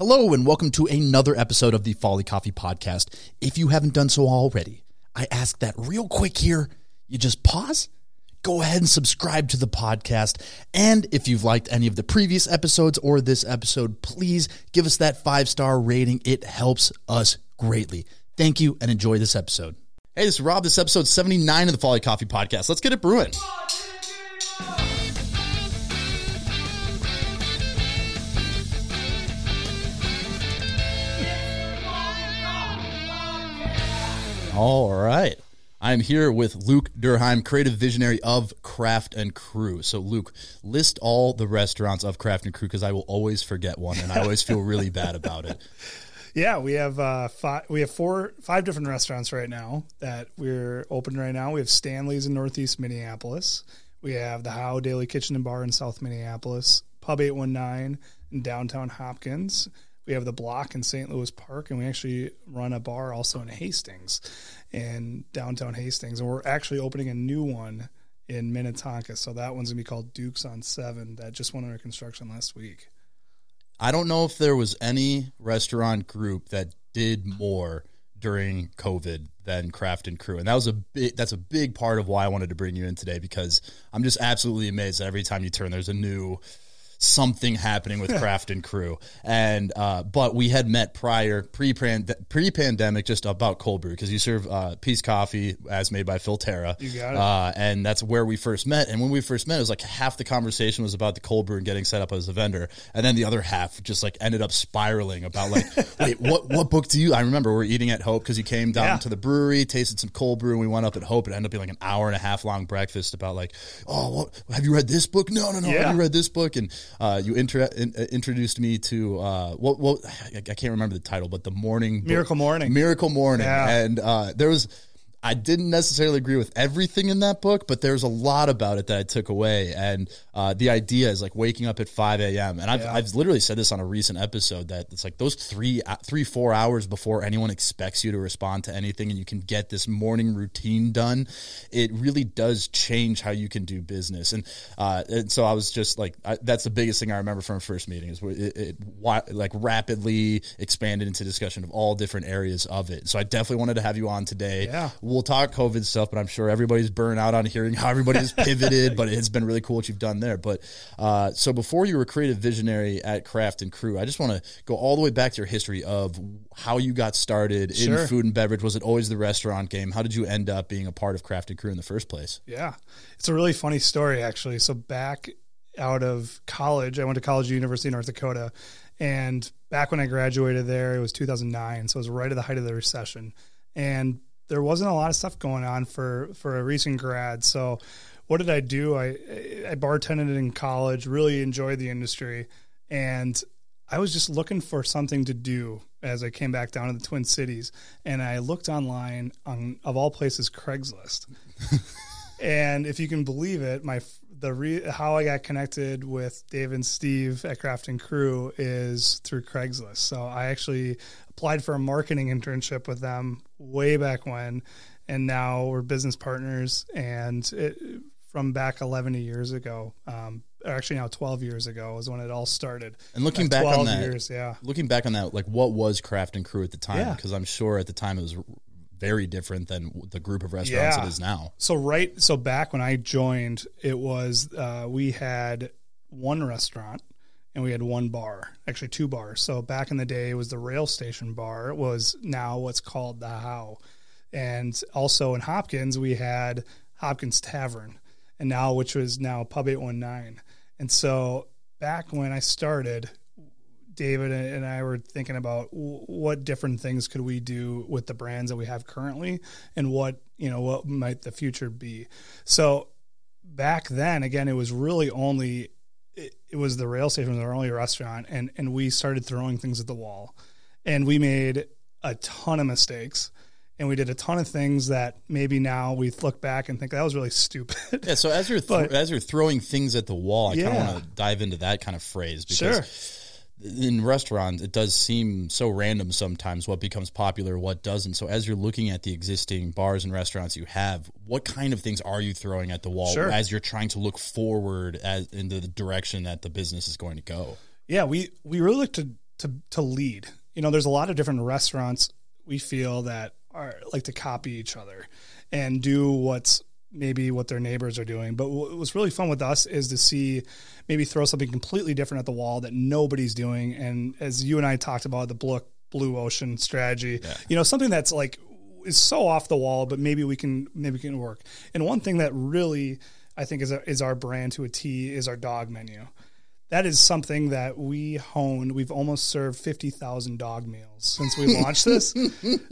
Hello, and welcome to another episode of the Folly Coffee Podcast. If you haven't done so already, I ask that real quick here. You just pause, go ahead and subscribe to the podcast. And if you've liked any of the previous episodes or this episode, please give us that five star rating. It helps us greatly. Thank you and enjoy this episode. Hey, this is Rob. This is episode 79 of the Folly Coffee Podcast. Let's get it brewing. All right. I'm here with Luke Derheim, creative visionary of Craft and Crew. So, Luke, list all the restaurants of Craft and Crew because I will always forget one, and I always feel really bad about it. Yeah, we have uh, five. We have four, five different restaurants right now that we're open right now. We have Stanley's in Northeast Minneapolis. We have the Howe Daily Kitchen and Bar in South Minneapolis. Pub Eight One Nine in downtown Hopkins. We have the Block in St. Louis Park, and we actually run a bar also in Hastings, in downtown Hastings. And we're actually opening a new one in Minnetonka. So that one's gonna be called Dukes on Seven. That just went under construction last week. I don't know if there was any restaurant group that did more during COVID than Craft and Crew, and that was a big. That's a big part of why I wanted to bring you in today because I'm just absolutely amazed that every time you turn, there's a new something happening with Craft and Crew. And uh, but we had met prior pre pre pandemic just about cold brew because you serve uh, Peace Coffee as made by Phil Terra. You got it. Uh, and that's where we first met. And when we first met, it was like half the conversation was about the cold brew and getting set up as a vendor, and then the other half just like ended up spiraling about like, wait, what what book do you? I remember we're eating at Hope because you came down Yeah. to the brewery, tasted some cold brew, and we went up at Hope. It ended up being like an hour and a half long breakfast about like, oh, what have you read this book? No, no, no. Yeah. Have you read this book? And uh, you inter- in, uh, introduced me to uh, what? What I I can't remember the title, but the morning book- Miracle Morning. Miracle Morning, Yeah. and uh, there was. I didn't necessarily agree with everything in that book, but there's a lot about it that I took away. And uh, the idea is like waking up at 5 a.m. And I've, Yeah. I've literally said this on a recent episode that it's like those three, uh, three, four hours before anyone expects you to respond to anything and you can get this morning routine done. It really does change how you can do business. And, uh, and so I was just like, I, that's the biggest thing I remember from our first meeting is where it, it like rapidly expanded into discussion of all different areas of it. So I definitely wanted to have you on today. Yeah. We'll talk COVID stuff, but I'm sure everybody's burned out on hearing how everybody's pivoted, but it's been really cool what you've done there. But uh, so before you were creative visionary at Craft and Crew, I just want to go all the way back to your history of how you got started Sure. in food and beverage. Was it always the restaurant game? How did you end up being a part of Craft and Crew in the first place? Yeah. It's a really funny story, actually. So, back out of college, I went to college at University of North Dakota. And back when I graduated there, it was 2009. So, it was right at the height of the recession. And there wasn't a lot of stuff going on for, for a recent grad. So, what did I do? I, I bartended in college, really enjoyed the industry. And I was just looking for something to do as I came back down to the Twin Cities. And I looked online on, of all places, Craigslist. And if you can believe it, my the re, how I got connected with Dave and Steve at Craft and Crew is through Craigslist. So I actually applied for a marketing internship with them way back when, and now we're business partners. And it, from back 11 years ago, um, or actually now 12 years ago is when it all started. And looking back on that, years, yeah. looking back on that, like what was Craft and Crew at the time? Yeah. Because I'm sure at the time it was very different than the group of restaurants Yeah. it is now. So right, so back when I joined, it was uh, we had one restaurant and we had one bar, actually two bars. So back in the day, it was the rail station bar. It was now what's called the Howe, and also in Hopkins we had Hopkins Tavern, and now which was now Pub Eight One Nine. And so back when I started, David and I were thinking about what different things could we do with the brands that we have currently, and what you know what might the future be. So back then, again, it was really only it, it was the rail station was our only restaurant, and and we started throwing things at the wall, and we made a ton of mistakes. And we did a ton of things that maybe now we look back and think that was really stupid. Yeah. So as you're th- But- as you're throwing things at the wall, I kind of want to dive into that kind of phrase because Sure. In restaurants it does seem so random sometimes what becomes popular, what doesn't. So as you're looking at the existing bars and restaurants you have, what kind of things are you throwing at the wall Sure. as you're trying to look forward as into the direction that the business is going to go? Yeah, we we really look to to to lead. You know, there's a lot of different restaurants we feel that are like to copy each other and do what's maybe what their neighbors are doing. But what was really fun with us is to see maybe throw something completely different at the wall that nobody's doing. And as you and I talked about the blue, blue ocean strategy, yeah. you know, something that's like is so off the wall, but maybe we can maybe we can work. And one thing that really I think is a, is our brand to a T is our dog menu that is something that we honed. We've almost served 50,000 dog meals since we launched this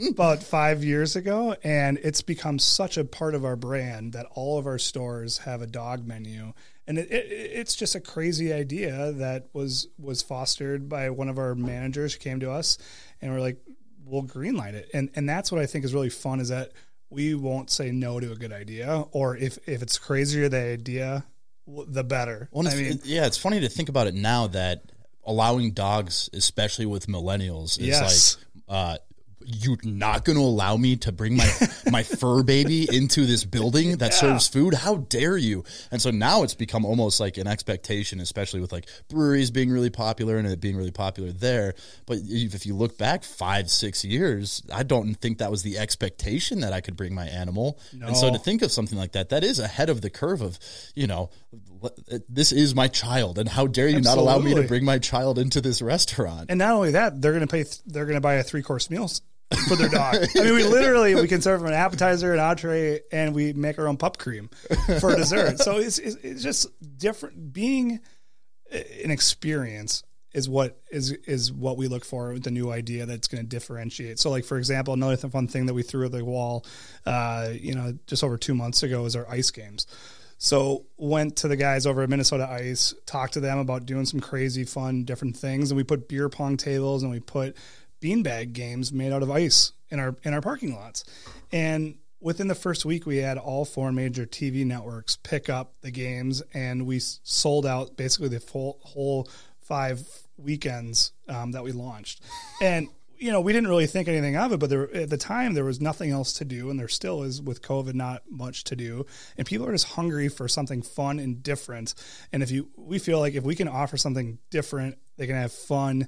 about five years ago. And it's become such a part of our brand that all of our stores have a dog menu. And it, it, it's just a crazy idea that was, was fostered by one of our managers who came to us and we're like, we'll greenlight it. And, and that's what I think is really fun is that we won't say no to a good idea or if, if it's crazier the idea the better. Well, I mean, yeah, it's funny to think about it now that allowing dogs, especially with millennials, is yes. like uh, you're not going to allow me to bring my my fur baby into this building that yeah. serves food how dare you and so now it's become almost like an expectation especially with like breweries being really popular and it being really popular there but if you look back five six years i don't think that was the expectation that i could bring my animal no. and so to think of something like that that is ahead of the curve of you know uh, this is my child and how dare you Absolutely. not allow me to bring my child into this restaurant and not only that they're going to pay they're going to buy a three course meal for their dog. I mean, we literally we can serve them an appetizer, an entree, and we make our own pup cream for dessert. So it's, it's, it's just different. Being an experience is what is is what we look for with the new idea that's going to differentiate. So, like for example, another fun thing that we threw at the wall, uh, you know, just over two months ago is our ice games. So went to the guys over at Minnesota Ice, talked to them about doing some crazy fun different things, and we put beer pong tables and we put beanbag games made out of ice in our in our parking lots. And within the first week, we had all four major TV networks pick up the games, and we sold out basically the full whole five weekends um, that we launched. And you know, we didn't really think anything of it, but there, at the time there was nothing else to do, and there still is with COVID, not much to do, and people are just hungry for something fun and different. And if you, we feel like if we can offer something different, they can have fun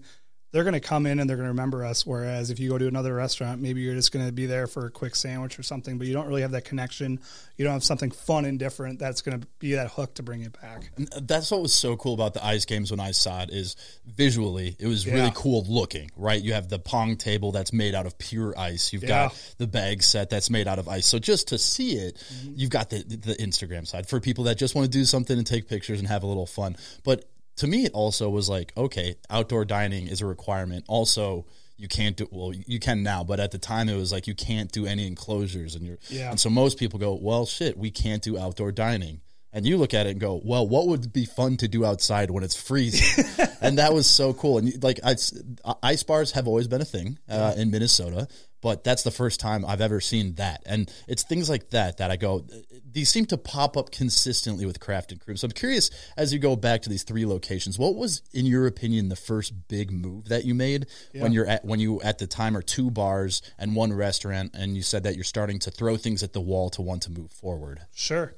they're going to come in and they're going to remember us. Whereas if you go to another restaurant, maybe you're just going to be there for a quick sandwich or something, but you don't really have that connection. You don't have something fun and different that's going to be that hook to bring it back. And that's what was so cool about the ice games when I saw it is visually it was yeah. really cool looking. Right, you have the pong table that's made out of pure ice. You've yeah. got the bag set that's made out of ice. So just to see it, mm-hmm. you've got the the Instagram side for people that just want to do something and take pictures and have a little fun. But to me it also was like okay outdoor dining is a requirement also you can't do well you can now but at the time it was like you can't do any enclosures and you're yeah. and so most people go well shit we can't do outdoor dining and you look at it and go well what would be fun to do outside when it's freezing and that was so cool and like ice bars have always been a thing uh, in minnesota but that's the first time I've ever seen that. And it's things like that that I go, these seem to pop up consistently with Craft and Crew. So I'm curious, as you go back to these three locations, what was, in your opinion, the first big move that you made yeah. when you're at when you at the time are two bars and one restaurant, and you said that you're starting to throw things at the wall to want to move forward? Sure,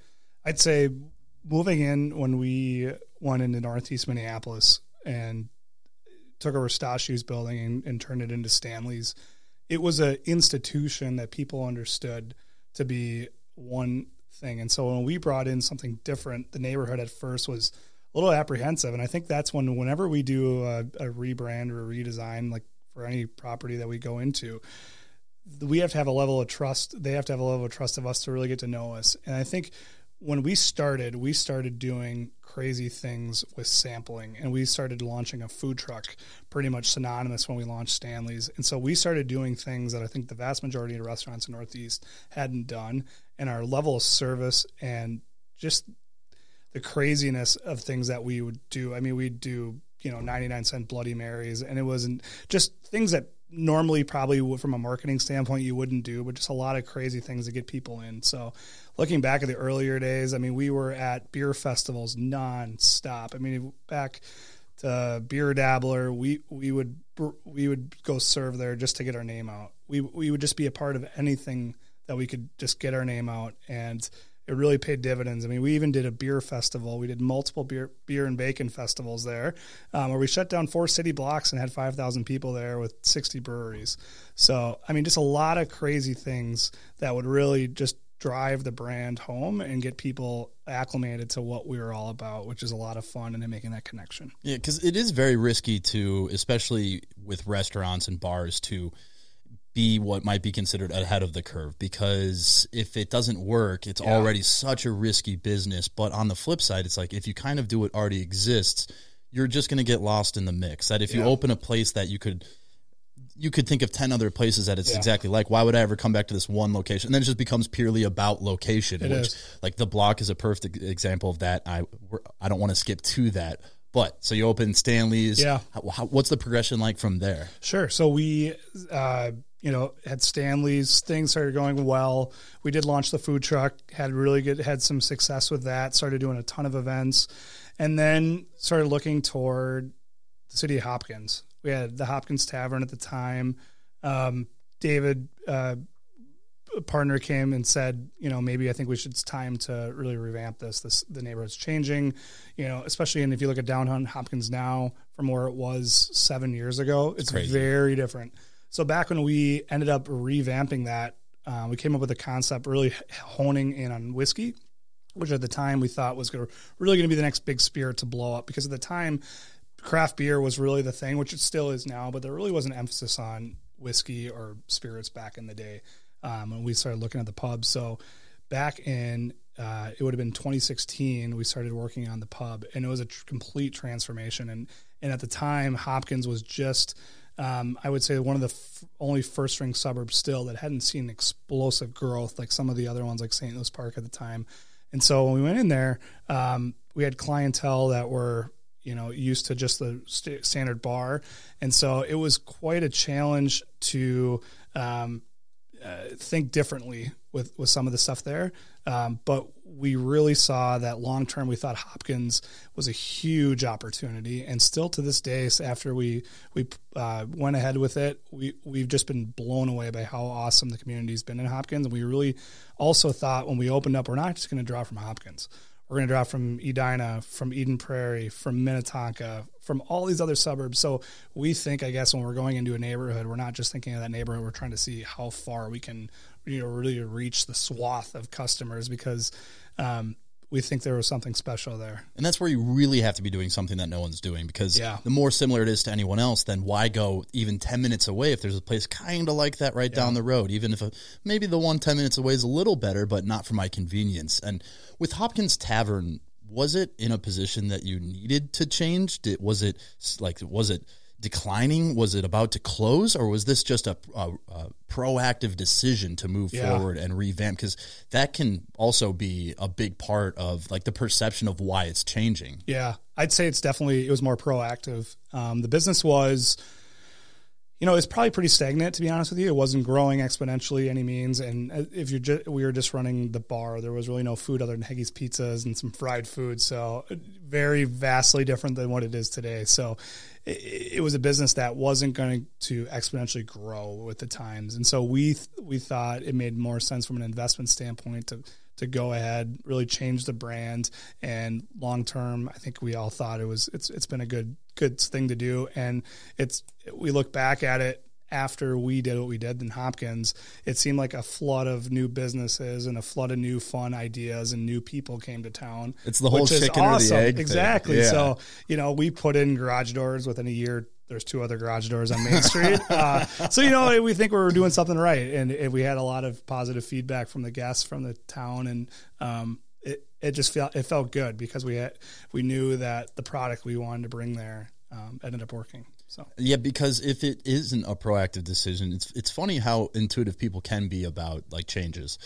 I'd say moving in when we went into Northeast Minneapolis and took over Stasiu's building and, and turned it into Stanley's it was an institution that people understood to be one thing. And so when we brought in something different, the neighborhood at first was a little apprehensive. And I think that's when, whenever we do a, a rebrand or a redesign, like for any property that we go into, we have to have a level of trust. They have to have a level of trust of us to really get to know us. And I think when we started, we started doing crazy things with sampling and we started launching a food truck pretty much synonymous when we launched Stanley's. And so we started doing things that I think the vast majority of restaurants in Northeast hadn't done. And our level of service and just the craziness of things that we would do. I mean, we'd do, you know, 99 cent Bloody Marys and it wasn't just things that normally probably from a marketing standpoint you wouldn't do, but just a lot of crazy things to get people in. So looking back at the earlier days, I mean, we were at beer festivals nonstop. I mean, back to Beer Dabbler, we we would we would go serve there just to get our name out. We we would just be a part of anything that we could just get our name out and it really paid dividends. I mean, we even did a beer festival. We did multiple beer beer and bacon festivals there, um, where we shut down four city blocks and had five thousand people there with sixty breweries. So I mean, just a lot of crazy things that would really just drive the brand home and get people acclimated to what we were all about, which is a lot of fun and making that connection. Yeah, because it is very risky to, especially with restaurants and bars, to be what might be considered ahead of the curve because if it doesn't work, it's Yeah. already such a risky business. But on the flip side, it's like if you kind of do what already exists, you're just going to get lost in the mix. That if you open a place that you could you could think of 10 other places that it's Yeah. exactly like why would i ever come back to this one location and then it just becomes purely about location It which is. like the block is a perfect example of that i i don't want to skip to that but so you open stanley's Yeah. how, how, what's the progression like from there Sure. So we, uh, you know, had Stanley's. Things started going well. We did launch the food truck. Had really good, had some success with that. Started doing a ton of events, and then started looking toward the city of Hopkins. We had the Hopkins Tavern at the time. Um, David, uh, a partner, came and said, you know, maybe I think we should. It's time to really revamp this. This the neighborhood's changing, you know, especially and if you look at downtown Hopkins now from where it was seven years ago, it's crazy. very different. So back when we ended up revamping that, uh, we came up with a concept really honing in on whiskey, which at the time we thought was gonna, really going to be the next big spirit to blow up because at the time craft beer was really the thing, which it still is now, but there really was an emphasis on whiskey or spirits back in the day um, when we started looking at the pub. So back in uh, it would have been 2016 we started working on the pub and it was a tr- complete transformation and and at the time hopkins was just um, i would say one of the f- only first ring suburbs still that hadn't seen explosive growth like some of the other ones like st louis park at the time. And so when we went in there um, we had clientele that were you know used to just the st- standard bar. And so it was quite a challenge to um, uh, think differently with with some of the stuff there. Um, but we really saw that long term. We thought Hopkins was a huge opportunity, and still to this day, after we we uh, went ahead with it, we we've just been blown away by how awesome the community's been in Hopkins. And we really also thought when we opened up, we're not just going to draw from Hopkins. We're going to draw from Edina, from Eden Prairie, from Minnetonka, from all these other suburbs. So we think, I guess, when we're going into a neighborhood, we're not just thinking of that neighborhood. We're trying to see how far we can, you know, really reach the swath of customers because um, we think there was something special there. and that's where you really have to be doing something that no one's doing because Yeah. the more similar it is to anyone else then why go even 10 minutes away if there's a place kind of like that right down the road even if a, maybe the one 10 minutes away is a little better but not for my convenience and with hopkins tavern was it in a position that you needed to change Did, was it like was it declining was it about to close or was this just a, a, a proactive decision to move Yeah. forward and revamp because that can also be a big part of like the perception of why it's changing Yeah, I'd say it's definitely it was more proactive. Um, the business was, you know, it's probably pretty stagnant to be honest with you. It wasn't growing exponentially any means. And uh, if you're just, we were just running the bar, there was really no food other than Heggies pizzas and some fried food. So uh, very vastly different than what it is today. So it, it was a business that wasn't going to exponentially grow with the times. And so we th- we thought it made more sense from an investment standpoint to to go ahead, really change the brand, and long term, I think we all thought it was it's it's been a good good thing to do, and it's we look back at it after we did what we did in Hopkins, it seemed like a flood of new businesses and a flood of new fun ideas and new people came to town. It's the whole chicken or the egg thing. Exactly. Yeah. So, you know, we put in garage doors within a year. There's two other garage doors on Main Street. Uh, so, you know, we think we were doing something right. And, and we had a lot of positive feedback from the guests from the town. And um, it, it just felt, it felt good because we had, we knew that the product we wanted to bring there um, ended up working. So, Yeah, because if it isn't a proactive decision, it's it's funny how intuitive people can be about like changes.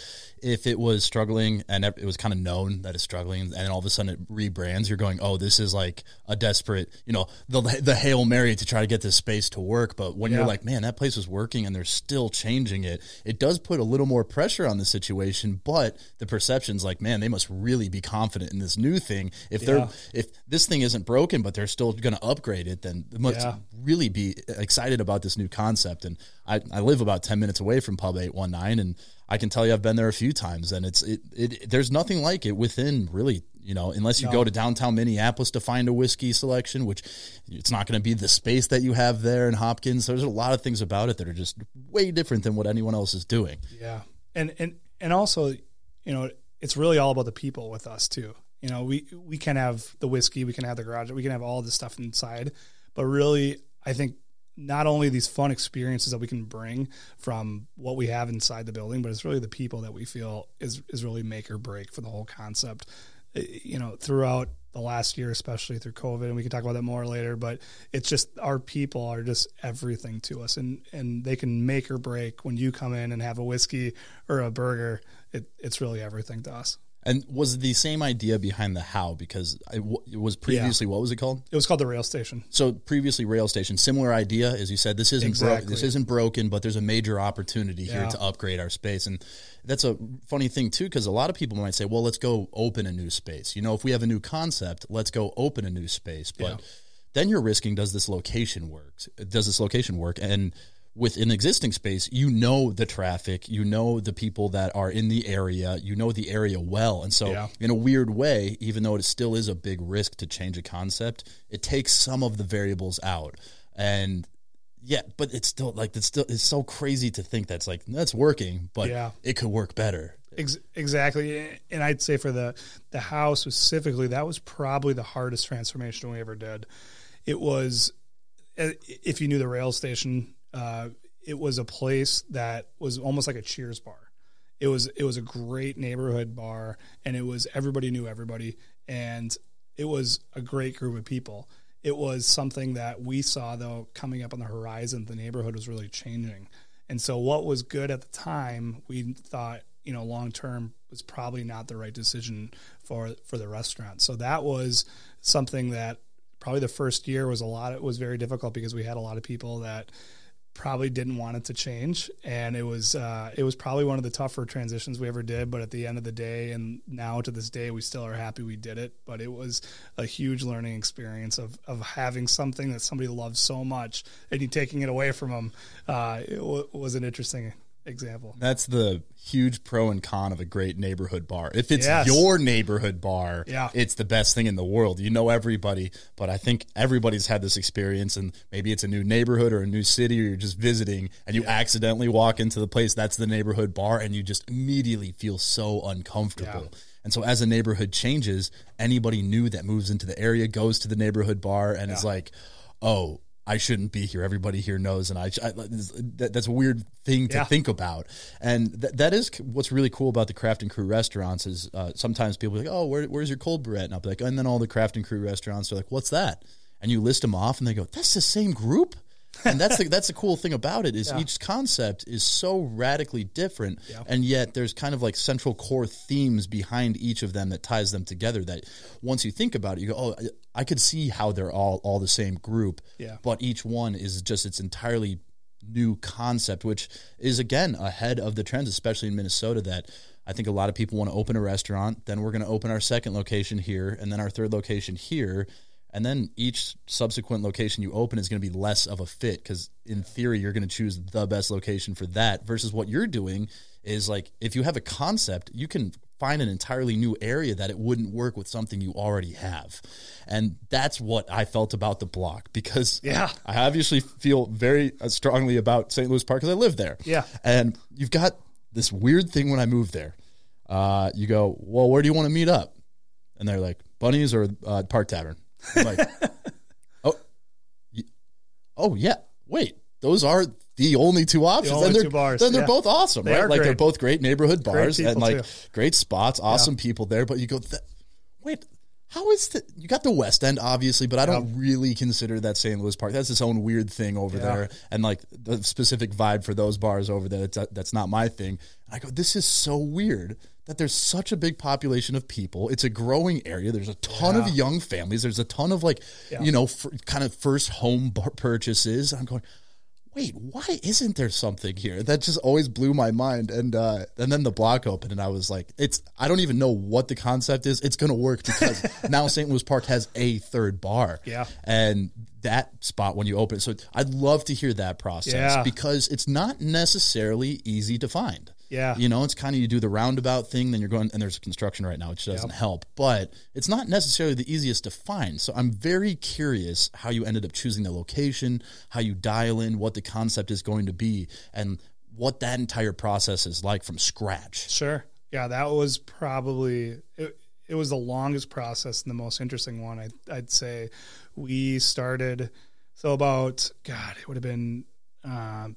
If it was struggling and it was kind of known that it's struggling, and then all of a sudden it rebrands, you're going, "Oh, this is like a desperate, you know, the the hail mary to try to get this space to work." But when Yeah. you're like, "Man, that place was working and they're still changing it," it does put a little more pressure on the situation. But the perception's like, "Man, they must really be confident in this new thing. If Yeah. they're if this thing isn't broken, but they're still going to upgrade it, then it must Yeah. Really be excited about this new concept. And I, I live about 10 minutes away from Pub 819 and I can tell you I've been there a few times and it's, it, it there's nothing like it within really, you know, unless you No. go to downtown Minneapolis to find a whiskey selection, which it's not going to be the space that you have there in Hopkins. There's a lot of things about it that are just way different than what anyone else is doing. Yeah, and and and also, you know, it's really all about the people with us too. You know, we we can have the whiskey, we can have the garage, we can have all the stuff inside, but really, I think not only these fun experiences that we can bring from what we have inside the building, but it's really the people that we feel is is really make or break for the whole concept. Uh, You know, throughout the last year, especially through COVID, and we can talk about that more later. But it's just our people are just everything to us, and and they can make or break when you come in and have a whiskey or a burger. It, it's really everything to us. And was the same idea behind the Howe? Because it, w- it was previously, what was it called? It was called the rail station. So previously, rail station, similar idea as you said. This isn't bro- this isn't broken, but there's a major opportunity here Yeah. to upgrade our space, and that's a funny thing too, because a lot of people might say, "Well, let's go open a new space." You know, if we have a new concept, let's go open a new space. But Yeah. then you're risking: does this location work? Does this location work? And with an existing space, you know the traffic, you know the people that are in the area, you know the area well, and so Yeah. in a weird way, even though it still is a big risk to change a concept, it takes some of the variables out. And yeah, but it's still like it's still it's so crazy to think that's like that's working, but Yeah. it could work better. Ex- exactly, and I'd say for the the house specifically, that was probably the hardest transformation we ever did. It was, uh, if you knew the rail station, uh, it was a place that was almost like a Cheers bar. It was it was a great neighborhood bar, and it was everybody knew everybody, and it was a great group of people. It was something that we saw though coming up on the horizon. The neighborhood was really changing, and so what was good at the time, we thought you know long term was probably not the right decision for for the restaurant. So that was something that probably the first year was a lot. It was very difficult because we had a lot of people that probably didn't want it to change. And it was uh, it was probably one of the tougher transitions we ever did. But at the end of the day and now to this day we still are happy we did it. But it was a huge learning experience of, of having something that somebody loves so much and you taking it away from them uh, it w- was an interesting example That's the huge pro and con of a great neighborhood bar. If it's Yes. your neighborhood bar, Yeah. it's the best thing in the world. You know everybody, but I think everybody's had this experience and maybe it's a new neighborhood or a new city or you're just visiting and you accidentally walk into the place that's the neighborhood bar and you just immediately feel so uncomfortable. Yeah. And so as a neighborhood changes, anybody new that moves into the area goes to the neighborhood bar and is like, "Oh, I shouldn't be here. Everybody here knows." And I, I that, that's a weird thing to Yeah. think about. And th- that is what's really cool about the Craft and Crew restaurants is uh, sometimes people are like, "Oh, where, where's your cold brew at?" And I'll be like, and then all the Craft and Crew restaurants are like, "What's that?" And you list them off, and they go, "That's the same group." And that's the, that's the cool thing about it is Yeah. each concept is so radically different Yeah. and yet there's kind of like central core themes behind each of them that ties them together that once you think about it you go oh I- could see how they're all all the same group Yeah. but each one is just its entirely new concept which is again ahead of the trends especially in minnesota that i think a lot of people want to open a restaurant then we're going to open our second location here and then our third location here and then each subsequent location you open is going to be less of a fit because in theory you're going to choose the best location for that versus what you're doing is like if you have a concept you can find an entirely new area that it wouldn't work with something you already have. And that's what i felt about the block because Yeah. i obviously feel very uh, strongly about st louis park because i live there. Yeah. and you've got this weird thing when i moved there. Uh, you go well where do you want to meet up? And they're like Bunny's or uh, park tavern I'm like oh oh yeah wait those are the only two options. only and they're, two bars, then they're yeah. both awesome They right? like they're both great neighborhood bars and like too. great spots awesome people there but you go "Th- wait how is the you got the west end obviously but i don't really consider that st louis park that's its own weird thing over Yeah. there and like the specific vibe for those bars over there that's, that's not my thing. And i go this is so weird that there's such a big population of people it's a growing area there's a ton of young families there's a ton of like Yeah. you know f- kind of first home purchases i'm going wait, why isn't there something here? That just always blew my mind. And uh, and then the block opened, and I was like, it's I don't even know what the concept is. It's gonna work because now St. Louis Park has a third bar. Yeah. and that spot when you open. it. So I'd love to hear that process Yeah. because it's not necessarily easy to find. Yeah. You know, it's kind of you do the roundabout thing, then you're going, and there's construction right now, which doesn't help, but it's not necessarily the easiest to find. So I'm very curious how you ended up choosing the location, how you dial in what the concept is going to be, and what that entire process is like from scratch. Sure. Yeah, that was probably it, it was the longest process and the most interesting one. I, I'd say we started so about God, it would have been uh,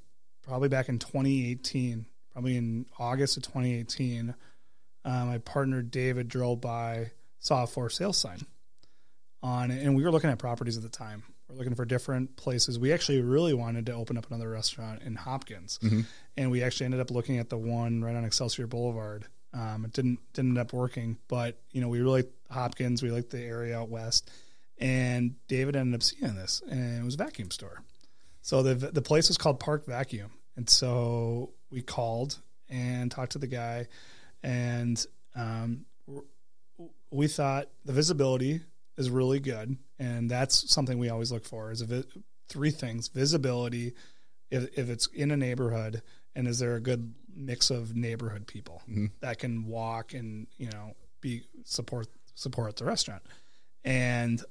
probably back in 2018, probably in August of 2018. Uh, my partner David drove by, saw a for sale sign on it, and we were looking at properties at the time. We're looking for different places. We actually really wanted to open up another restaurant in Hopkins, and we actually ended up looking at the one right on Excelsior Boulevard. Um, it didn't didn't end up working, but you know we really Hopkins. We liked the area out west, and David ended up seeing this, and it was a vacuum store. So the the place was called Park Vacuum, and so we called and talked to the guy, and um, we thought the visibility is really good, and that's something we always look for. Is a vi- three things: visibility, if if it's in a neighborhood, and is there a good mix of neighborhood people that can walk and you know be support support the restaurant, and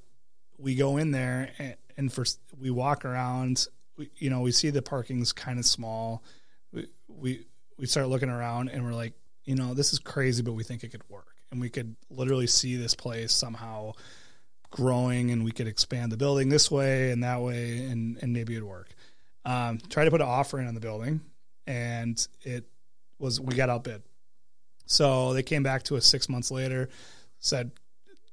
we go in there and, and first we walk around. We, you know, we see the parking's kind of small. We, we we start looking around and we're like, you know, this is crazy, but we think it could work, and we could literally see this place somehow growing, and we could expand the building this way and that way, and and maybe it'd work. Um, try to put an offer in on the building, and it was we got outbid. So they came back to us six months later, said,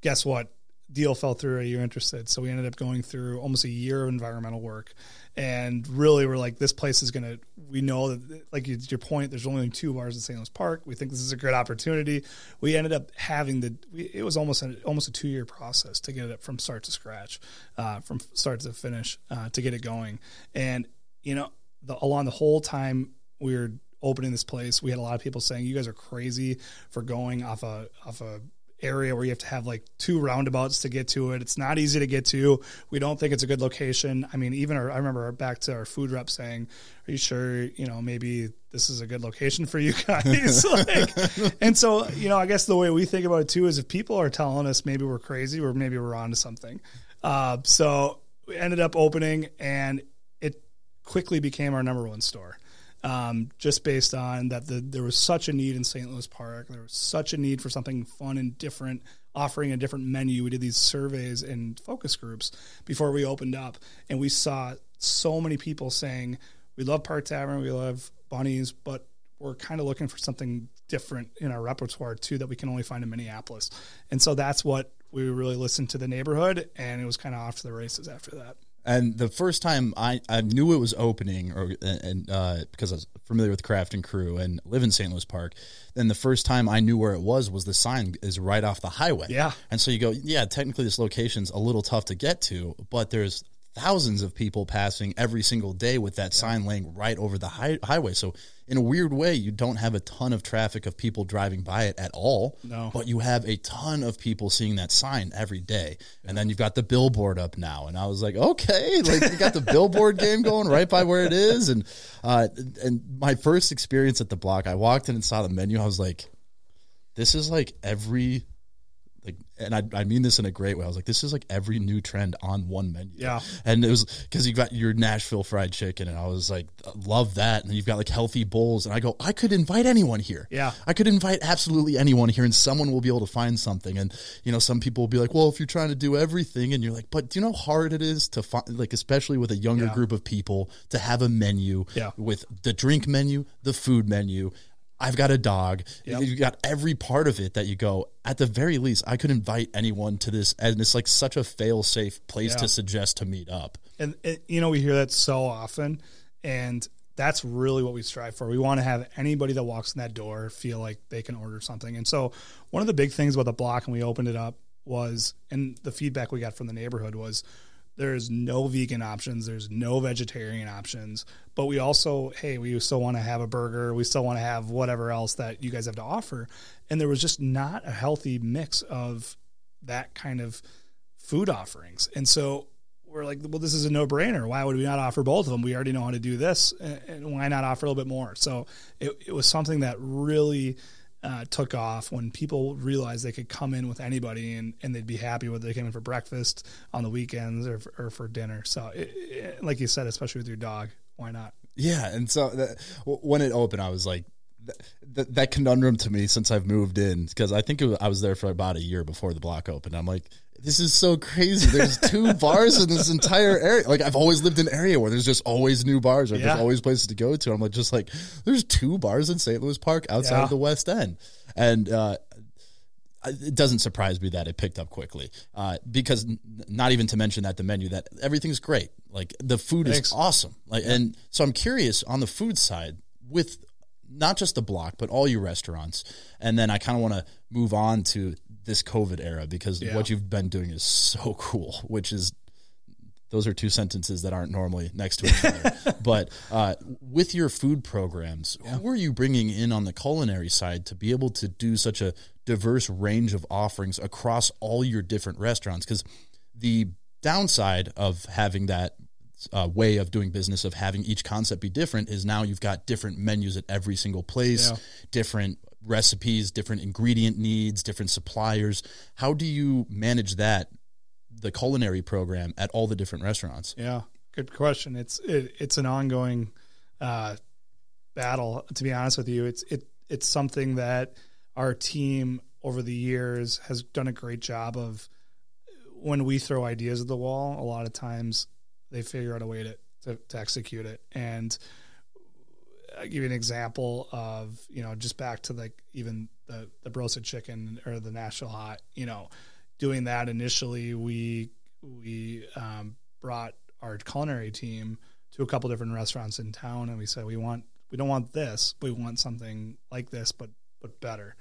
"Guess what? Deal fell through. Are you interested?" So we ended up going through almost a year of environmental work, and really we're like, "This place is gonna." We know that, like your point, there's only two bars in St. Louis Park. We think this is a great opportunity. We ended up having the. It was almost a, almost a two year process to get it from start to scratch, uh, from start to finish, uh, to get it going, and you know, the, along the whole time we were opening this place, we had a lot of people saying, "You guys are crazy for going off a off a area where you have to have like two roundabouts to get to it. It's not easy to get to. We don't think it's a good location. I mean, even our, I remember back to our food rep saying, "Are you sure? You know, maybe this is a good location for you guys." like, and so, you know, I guess the way we think about it too is if people are telling us maybe we're crazy or maybe we're onto something. Uh, so we ended up opening, and it quickly became our number one store um, just based on that the, there was such a need in St. Louis Park. There was such a need for something fun and different, offering a different menu. We did these surveys and focus groups before we opened up, and we saw so many people saying, "We love Park Tavern, we love Bunny's, but we're kind of looking for something different in our repertoire too that we can only find in Minneapolis." And so that's what we really listened to the neighborhood, and it was kind of off to the races after that. And the first time I, I knew it was opening, or and uh, because I was familiar with Craft and Crew and live in St. Louis Park, then the first time I knew where it was was the sign is right off the highway. Yeah. and so you go, yeah, technically this location's a little tough to get to, but there's thousands of people passing every single day with that sign laying right over the high, highway. So in a weird way, you don't have a ton of traffic of people driving by it at all. No. but you have a ton of people seeing that sign every day. And then you've got the billboard up now. And I was like, okay, like you got the billboard game going right by where it is. And, uh, and my first experience at the block, I walked in and saw the menu. I was like, this is like every, and I, I mean this in a great way. I was like, this is like every new trend on one menu. Yeah. And it was because you got your Nashville fried chicken, and I was like, love that. And you've got like healthy bowls, and I go, I could invite anyone here. Yeah. I could invite absolutely anyone here, and someone will be able to find something. And you know, some people will be like, well, if you're trying to do everything, and you're like, but do you know how hard it is to find, like, especially with a younger Yeah. group of people, to have a menu Yeah. with the drink menu, the food menu. I've got a dog. Yep. You got every part of it that you go. At the very least, I could invite anyone to this, and it's like such a fail-safe place Yeah. to suggest to meet up. and it, you know we hear that so often and that's really what we strive for we want to have anybody that walks in that door feel like they can order something and so one of the big things about the block when we opened it up was and the feedback we got from the neighborhood was there's no vegan options, there's no vegetarian options, but we also, hey, we still want to have a burger, we still want to have whatever else that you guys have to offer. And there was just not a healthy mix of that kind of food offerings. And so we're like, well, this is a no brainer. Why would we not offer both of them? We already know how to do this, and why not offer a little bit more? So it, it was something that really uh, took off when people realized they could come in with anybody and, and they'd be happy whether they came in for breakfast on the weekends or, or for dinner. So, it, it, like you said, especially with your dog, why not? Yeah, and so that, when it opened, I was like, that, that conundrum to me since I've moved in because I think was, I was there for about a year before the block opened. I'm like, this is so crazy. There's two bars in this entire area. Like I've always lived in an area where there's just always new bars or yeah. there's always places to go to. I'm like, just like there's two bars in St. Louis Park outside yeah. of the West End, and uh, it doesn't surprise me that it picked up quickly. Uh, because n- not even to mention that the menu that everything's great. Like the food Thanks. is awesome. Like and so I'm curious on the food side with not just the block, but all your restaurants. And then I kind of want to move on to this COVID era because yeah. what you've been doing is so cool, which is those are two sentences that aren't normally next to each other. but uh, with your food programs, yeah. who are you bringing in on the culinary side to be able to do such a diverse range of offerings across all your different restaurants? Because the downside of having that uh, way of doing business of having each concept be different is now you've got different menus at every single place, yeah. different recipes, different ingredient needs, different suppliers. How do you manage that, the culinary program at all the different restaurants? Yeah, good question. It's it, it's an ongoing uh, battle. To be honest with you, it's it it's something that our team over the years has done a great job of. When we throw ideas at the wall, a lot of times they figure out a way to, to, to execute it. And I'll give you an example of, you know, just back to like even the, the broasted chicken or the Nashville hot, you know, doing that initially, we, we um, brought our culinary team to a couple different restaurants in town and we said, we want, we don't want this, we want something like this, but, but better.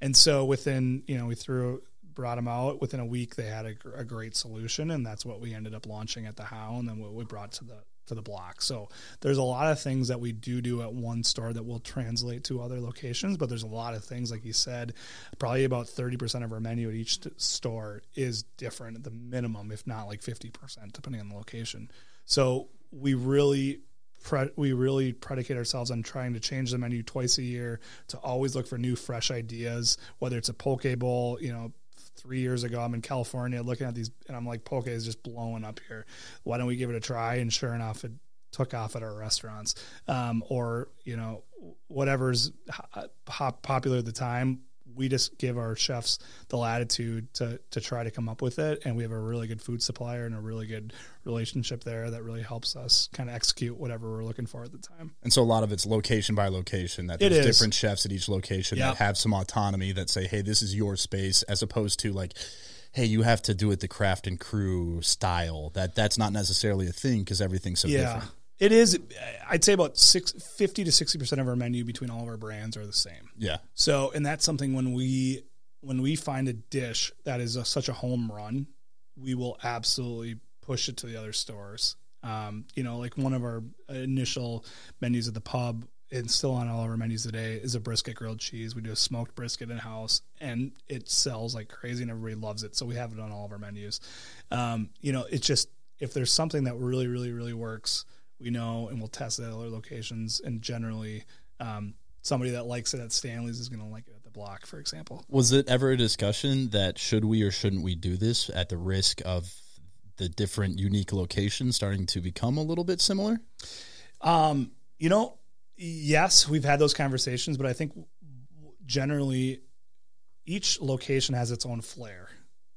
And so within, you know, we threw brought them out within a week. They had a, a, great solution, and that's what we ended up launching at the Howe, and then what we brought to the to the block. So there's a lot of things that we do do at one store that will translate to other locations, but there's a lot of things, like you said, probably about 30% of our menu at each store is different at the minimum, if not like 50%, depending on the location. So we really pre- we really predicate ourselves on trying to change the menu twice a year to always look for new fresh ideas whether it's a poke bowl you know three years ago. I'm in California looking at these, and I'm like, poke is just blowing up here. Why don't we give it a try? And sure enough, it took off at our restaurants, um, or you know, whatever's popular at the time we just give our chefs the latitude to to try to come up with it. And we have a really good food supplier and a really good relationship there that really helps us kind of execute whatever we're looking for at the time. And so a lot of it's location by location that there's different chefs at each location yep. that have some autonomy that say hey this is your space as opposed to like hey you have to do it the craft and crew style. That that's not necessarily a thing because everything's so yeah. different it is. I'd say about six, 50 to sixty percent of our menu between all of our brands are the same. Yeah. So, and that's something when we when we find a dish that is a, such a home run, we will absolutely push it to the other stores. Um, you know, like one of our initial menus at the pub and still on all of our menus today is a brisket grilled cheese. We do a smoked brisket in house and it sells like crazy and everybody loves it. So we have it on all of our menus. Um, you know, it's just if there's something that really, really, really works, we know and we'll test it at other locations. And generally, um, somebody that likes it at Stanley's is going to like it at the block, for example. Was it ever a discussion that should we or shouldn't we do this at the risk of the different unique locations starting to become a little bit similar? Um, you know, yes, we've had those conversations, but I think generally each location has its own flair.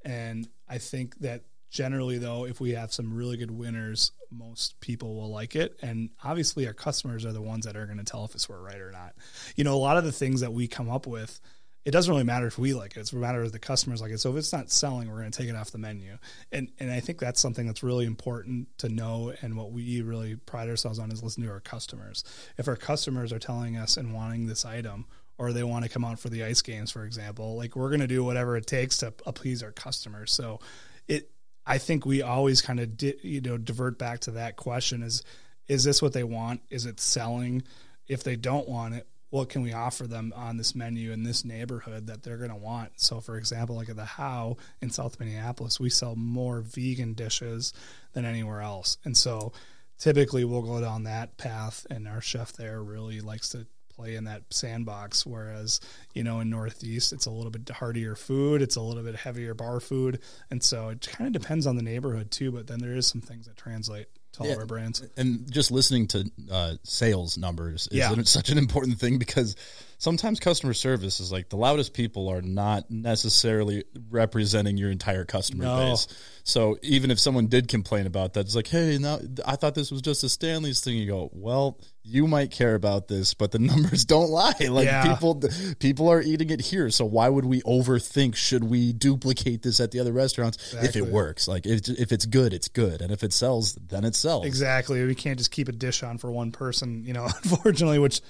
And I think that generally though if we have some really good winners most people will like it. And obviously our customers are the ones that are going to tell if it's we're right or not. You know a lot of the things that we come up with it doesn't really matter if we like it. It's a matter of the customers like it. So if it's not selling we're going to take it off the menu. And and i think that's something that's really important to know and what we really pride ourselves on is listening to our customers. If our customers are telling us and wanting this item or they want to come out for the ice games for example like we're going to do whatever it takes to please our customers. So it I think we always kind of di- you know divert back to that question: is is this what they want? Is it selling? If they don't want it, what can we offer them on this menu in this neighborhood that they're going to want? So, for example, like at the Howe in South Minneapolis, we sell more vegan dishes than anywhere else, and so typically we'll go down that path. And our chef there really likes to play in that sandbox. Whereas, you know, in Northeast, it's a little bit heartier food, it's a little bit heavier bar food. And so it kind of depends on the neighborhood too. But then there is some things that translate to all Yeah. of our brands. and just listening to uh, sales numbers is Yeah. such an important thing because sometimes customer service is like the loudest people are not necessarily representing your entire customer No. base. So even if someone did complain about that, it's like, hey, now I thought this was just a Stanley's thing. You go, well, you might care about this, but the numbers don't lie. Like Yeah. people, people are eating it here. So why would we overthink? Should we duplicate this at the other restaurants if it works? Like if, if it's good, it's good, and if it sells, then it sells. Exactly. We can't just keep a dish on for one person, you know, unfortunately, which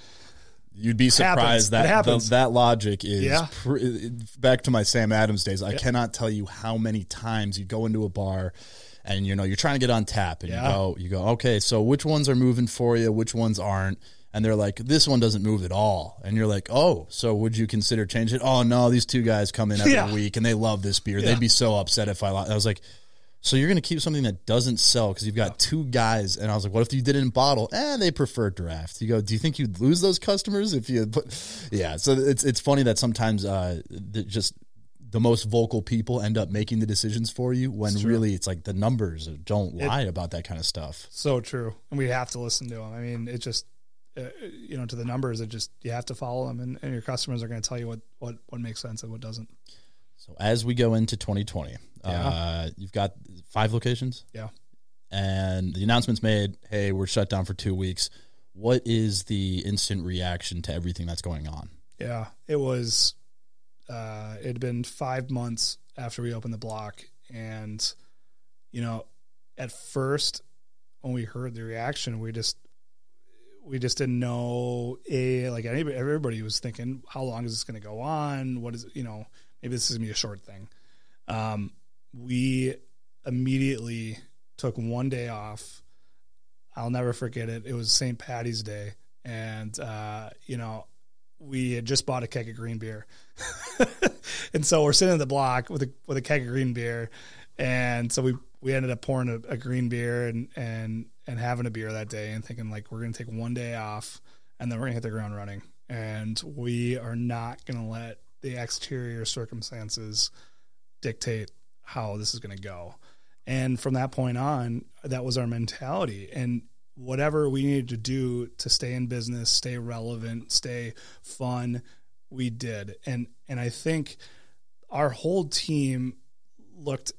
You'd be surprised that the, that logic is Yeah. pr- back to my Sam Adams days. I cannot tell you how many times you go into a bar and you know you're trying to get on tap and Yeah. you go you go okay so which ones are moving for you which ones aren't and they're like this one doesn't move at all and you're like oh so would you consider changing it oh no these two guys come in every Yeah. week and they love this beer Yeah. they'd be so upset if I, lo-. I was like so you're going to keep something that doesn't sell because you've got two guys, and I was like, "What if you did it in bottle?" And they prefer draft. You go, "Do you think you'd lose those customers if you put?" Yeah, so it's it's funny that sometimes uh, just the most vocal people end up making the decisions for you when really it's like the numbers don't lie about that kind of stuff. so true. And we have to listen to them. I mean, it just, uh, you know, to the numbers, it just, you have to follow them and, and your customers are going to tell you what, what, what makes sense and what doesn't. So as we go into 2020, Yeah. uh, you've got five locations. Yeah. and the announcement's made hey we're shut down for two weeks what is the instant reaction to everything that's going on Yeah, it was. Uh, it had been five months after we opened the block, and you know, at first when we heard the reaction, we just we just didn't know a like anybody. Everybody was thinking, how long is this going to go on? What is you know? Maybe this is going to be a short thing. Um, we immediately took one day off. I'll never forget it. It was St. Patty's Day, and uh, you know, we had just bought a keg of green beer, and so we're sitting in the block with a with a keg of green beer, and so we we ended up pouring a, a green beer and and and having a beer that day, and thinking like we're gonna take one day off, and then we're gonna hit the ground running, and we are not gonna let the exterior circumstances dictate how this is gonna go. And from that point on, that was our mentality. And whatever we needed to do to stay in business, stay relevant, stay fun, we did. And and I think our whole team looked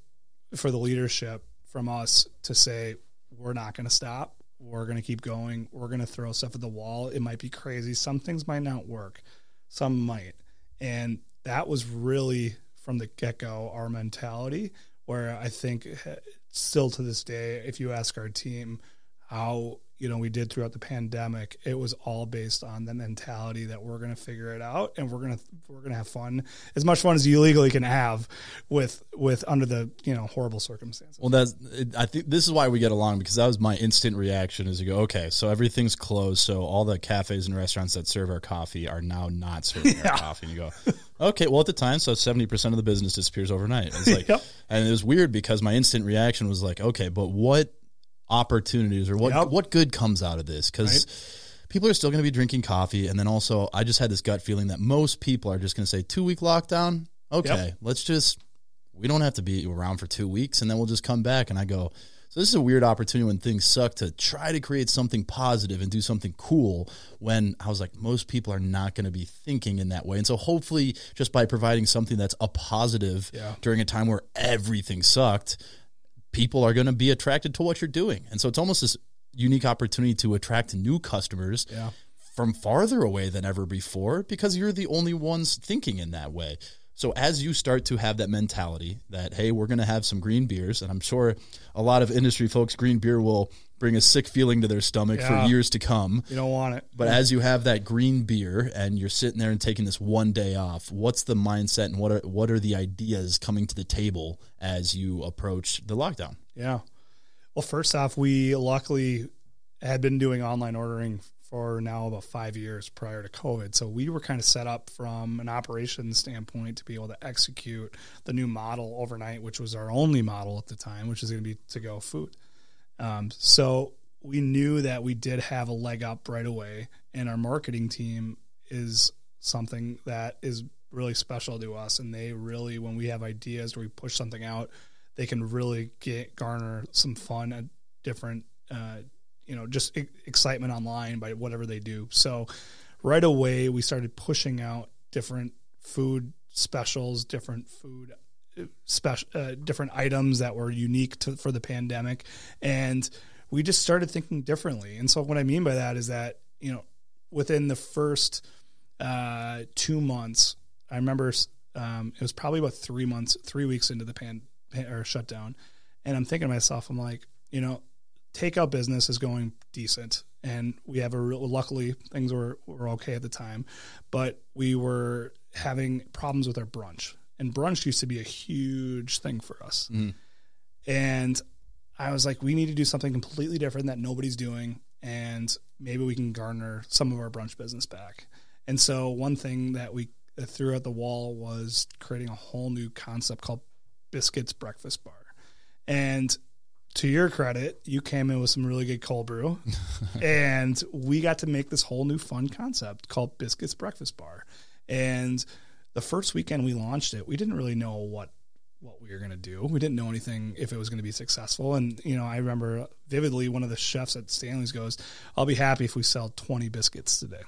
for the leadership from us to say we're not going to stop. We're going to keep going. We're going to throw stuff at the wall. It might be crazy. Some things might not work. Some might. And that was really from the get-go our mentality where I think eh, still to this day, if you ask our team how you know we did throughout the pandemic, it was all based on the mentality that we're going to figure it out and we're going to we're going to have fun, as much fun as you legally can have with with under the you know horrible circumstances. well that's i think this is why we get along because that was my instant reaction is you go okay so everything's closed so all the cafes and restaurants that serve our coffee are now not serving Yeah. our coffee and you go okay well at the time so 70% of the business disappears overnight it's like Yep. and it was weird because my instant reaction was like okay but what opportunities or what Yep. what good comes out of this? Because people are still going to be drinking coffee and then also i just had this gut feeling that most people are just going to say two week lockdown okay let's just we don't have to be around for two weeks and then we'll just come back and i go so this is a weird opportunity when things suck to try to create something positive and do something cool when i was like most people are not going to be thinking in that way. And so hopefully just by providing something that's a positive Yeah. during a time where everything sucked people are going to be attracted to what you're doing. And so it's almost this unique opportunity to attract new customers Yeah. from farther away than ever before because you're the only ones thinking in that way. So as you start to have that mentality that hey, we're going to have some green beers and I'm sure a lot of industry folks green beer will bring a sick feeling to their stomach Yeah. for years to come. You don't want it. But as you have that green beer and you're sitting there and taking this one day off, what's the mindset and what are what are the ideas coming to the table as you approach the lockdown? Yeah. Well, first off, we luckily had been doing online ordering for now about five years prior to COVID. So we were kind of set up from an operations standpoint to be able to execute the new model overnight, which was our only model at the time, which is going to be to go food. Um, so we knew that we did have a leg up right away, and our marketing team is something that is really special to us. And they really, when we have ideas or we push something out, they can really get garner some fun and different, uh, you know, just excitement online by whatever they do. So right away, we started pushing out different food specials, different food special uh, different items that were unique to for the pandemic. And we just started thinking differently. And so what i mean by that is that you know within the first uh, two months i remember um, it was probably about three months three weeks into the pan, pan or shutdown. And i'm thinking to myself i'm like you know takeout business is going decent. And we have a real luckily things were, were okay at the time. But we were having problems with our brunch and brunch used to be a huge thing for us. Mm-hmm. And i was like we need to do something completely different that nobody's doing and maybe we can garner some of our brunch business back. And so one thing that we threw at the wall was creating a whole new concept called biscuits breakfast bar. And to your credit, you came in with some really good cold brew, and we got to make this whole new fun concept called Biscuits Breakfast Bar. And the first weekend we launched it, we didn't really know what what we were going to do. We didn't know anything if it was going to be successful. And you know, I remember vividly one of the chefs at Stanley's goes, "I'll be happy if we sell 20 biscuits today."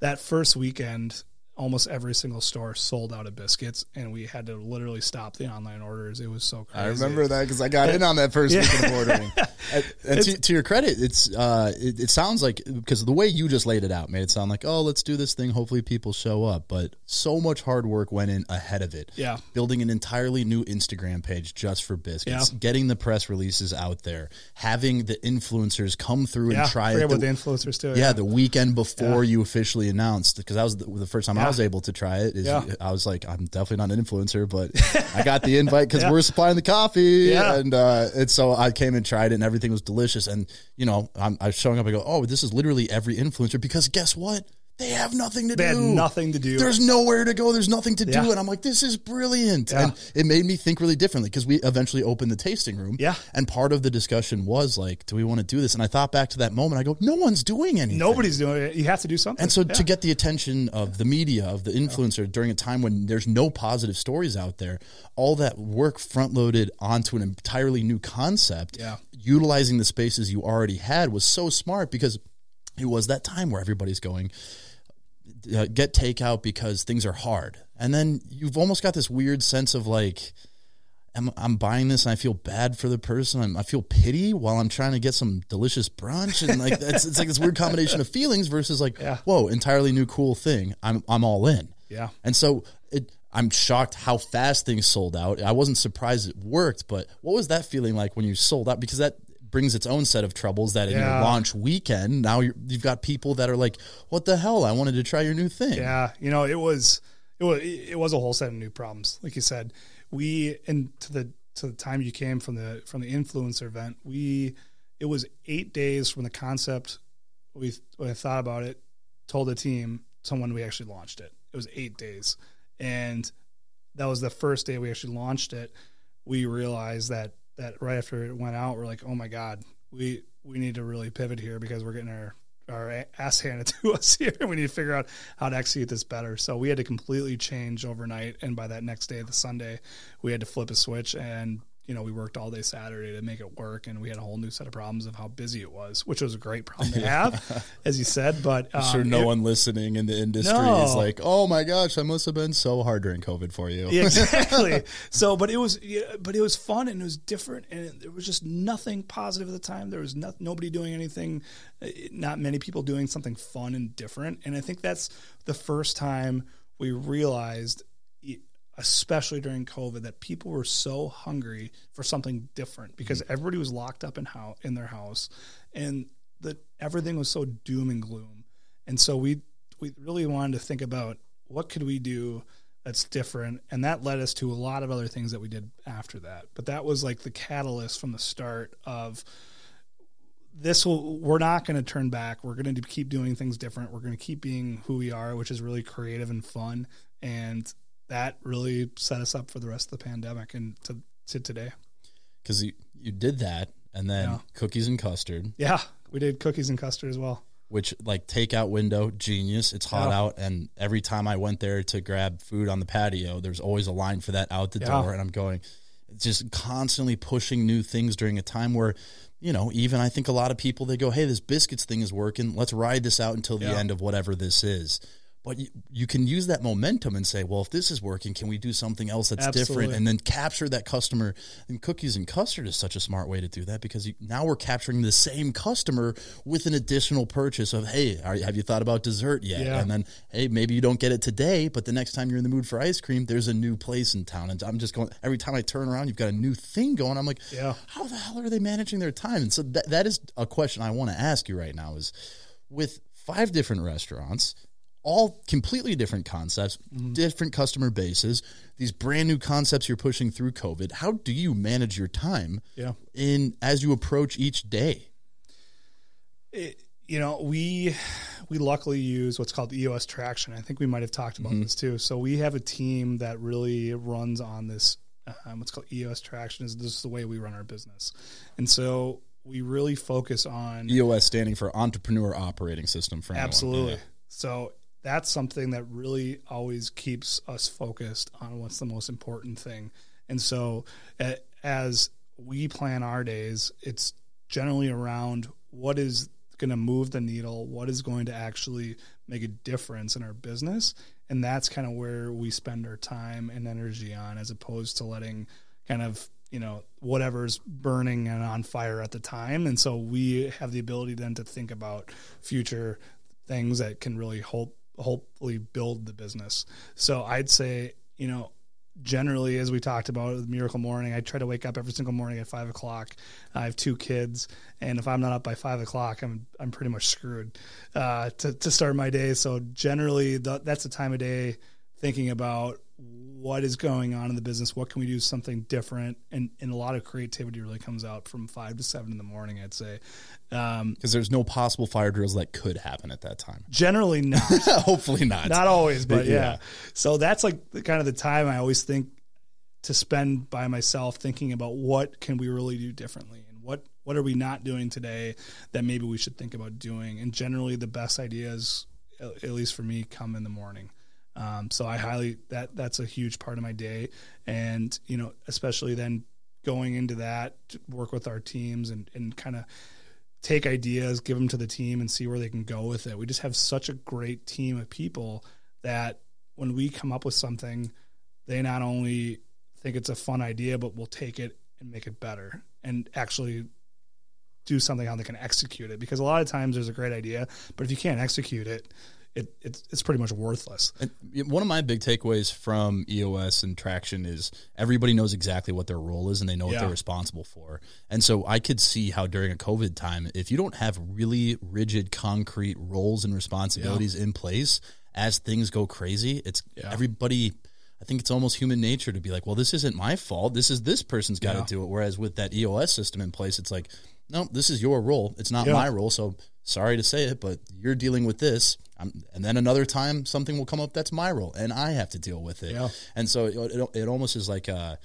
That first weekend, almost every single store sold out of biscuits, and we had to literally stop the online orders. It was so crazy. I remember that because I got in on that first weekend of ordering. and and to, to your credit, it's uh, it, it sounds like because the way you just laid it out made it sound like oh, let's do this thing. Hopefully, people show up. But so much hard work went in ahead of it. Yeah. building an entirely new Instagram page just for biscuits, Yeah. getting the press releases out there, having the influencers come through and Yeah, try forget it. the- the influencers too. yeah, the weekend before you officially announced, because that was the, the first time I Yeah. was able to try it. Is Yeah. I was like, I'm definitely not an influencer, but I got the invite because we're supplying the coffee, Yeah. and uh, and so I came and tried it, and everything was delicious. And you know, I'm, I'm showing up. I go, oh, this is literally every influencer because guess what? They have nothing to They do. had nothing to do. There's nowhere to go. There's nothing to Yeah. do. And I'm like, this is brilliant. Yeah. And it made me think really differently because we eventually opened the tasting room. Yeah. And part of the discussion was like, do we want to do this? And I thought back to that moment. I go, no one's doing anything. Nobody's doing it. You have to do something. And so Yeah. to get the attention of the media, of the influencer during a time when there's no positive stories out there, all that work front loaded onto an entirely new concept, Yeah. utilizing the spaces you already had was so smart because it was that time where everybody's going, uh, get takeout because things are hard. And then you've almost got this weird sense of like, I'm, I'm buying this and I feel bad for the person. I'm, I feel pity while I'm trying to get some delicious brunch. And like, it's, it's like this weird combination of feelings versus like, Yeah. whoa, entirely new cool thing. I'm, I'm all in. Yeah. And so it, I'm shocked how fast things sold out. I wasn't surprised it worked, but what was that feeling like when you sold out? Because that brings its own set of troubles that in your launch weekend, now you're, you've got people that are like, what the hell? I wanted to try your new thing. Yeah, you know, it was it was it was a whole set of new problems. Like you said, we and to the to the time you came from the from the influencer event, we it was eight days from the concept. We when I thought about it, told the team someone we actually launched it. It was eight days, and that was the first day we actually launched it. We realized that that right after it went out, we're like, oh my god, we we need to really pivot here because we're getting our our ass handed to us here. We need to figure out how to execute this better. So we had to completely change overnight, and by that next day, the Sunday, we had to flip a switch and. You know, we worked all day Saturday to make it work, and we had a whole new set of problems of how busy it was, which was a great problem to have, as you said. But um, sure no it- one listening in the industry No. is like, oh my gosh, that must have been so hard during COVID for you. Yeah, exactly. so, but it was, yeah, but it was fun and it was different, and there was just nothing positive at the time. There was not, nobody doing anything, uh, not many people doing something fun and different. And I think that's the first time we realized especially during COVID, that people were so hungry for something different because mm-hmm. everybody was locked up in how in their house, and that everything was so doom and gloom. And so we we really wanted to think about what could we do that's different, and that led us to a lot of other things that we did after that. But that was like the catalyst from the start of this will we're not going to turn back we're going to keep doing things different we're going to keep being who we are which is really creative and fun and that really set us up for the rest of the pandemic and to, to today. Because you, you did that, and then yeah. cookies and custard. Yeah, we did cookies and custard as well. Which like takeout window, genius. It's hot yeah. out, and every time I went there to grab food on the patio, there's always a line for that out the yeah. door, and I'm going, just constantly pushing new things during a time where you know, even I think a lot of people they go, "Hey, this biscuits thing is working. Let's ride this out until the end of whatever this is." But you, you, can use that momentum and say, well, if this is working, can we do something else that's Absolutely. different? And then capture that customer. And cookies and custard is such a smart way to do that because you, now we're capturing the same customer with an additional purchase of, hey, are, have you thought about dessert yet? Yeah. And then, hey, maybe you don't get it today, but the next time you're in the mood for ice cream, there's a new place in town. And I'm just going, every time I turn around, you've got a new thing going. I'm like, yeah. how the hell are they managing their time? And so that, that is a question I want to ask you right now is with five different restaurants all completely different concepts, mm-hmm. different customer bases, these brand new concepts you're pushing through COVID. How do you manage your time yeah. in as you approach each day? It, you know, we we luckily use what's called EOS traction. I think we might have talked about mm-hmm. this too. So we have a team that really runs on this um, what's called EOS traction is this is the way we run our business. And so we really focus on EOS standing for Entrepreneur Operating System for Absolutely. Yeah. So that's something that really always keeps us focused on what's the most important thing. And so, as we plan our days, it's generally around what is going to move the needle, what is going to actually make a difference in our business. And that's kind of where we spend our time and energy on, as opposed to letting kind of you know whatever's burning and on fire at the time and so we have the ability then to think about future things that can really help hopefully build the business. So I'd say, you know, generally, as we talked about with Miracle Morning, I try to wake up every single morning at five o'clock. I have two kids, and if I'm not up by five o'clock, I'm I'm pretty much screwed uh, to to start my day. So generally, the, that's the time of day thinking about what is going on in the business what can we do something different? And, and a lot of creativity really comes out from five to seven in the morning i'd say. Because um, there's no possible fire drills that could happen at that time. Generally not. Hopefully not. Not always but yeah. yeah. So that's like the, kind of the time i always think to spend by myself thinking about what can we really do differently and what what are we not doing today that maybe we should think about doing. And generally the best ideas at least for me come in the morning um, so I highly that that's a huge part of my day, and you know, especially then going into that, work with our teams and and kind of take ideas, give them to the team, and see where they can go with it. We just have such a great team of people that when we come up with something, they not only think it's a fun idea, but will take it and make it better and actually do something how they can execute it. Because a lot of times there's a great idea, but if you can't execute it, it, it's, it's pretty much worthless. And one of my big takeaways from EOS and Traction is everybody knows exactly what their role is and they know what they're responsible for. And so I could see how during a COVID time, if you don't have really rigid, concrete roles and responsibilities yeah. in place as things go crazy, it's yeah. everybody. I think it's almost human nature to be like, well, this isn't my fault. This is this person's got to do it. Whereas with that EOS system in place, it's like, no, this is your role. It's not my role. So sorry to say it, but you're dealing with this I'm, and then another time something will come up that's my role and I have to deal with it. Yeah. And so it, it, it almost is like a,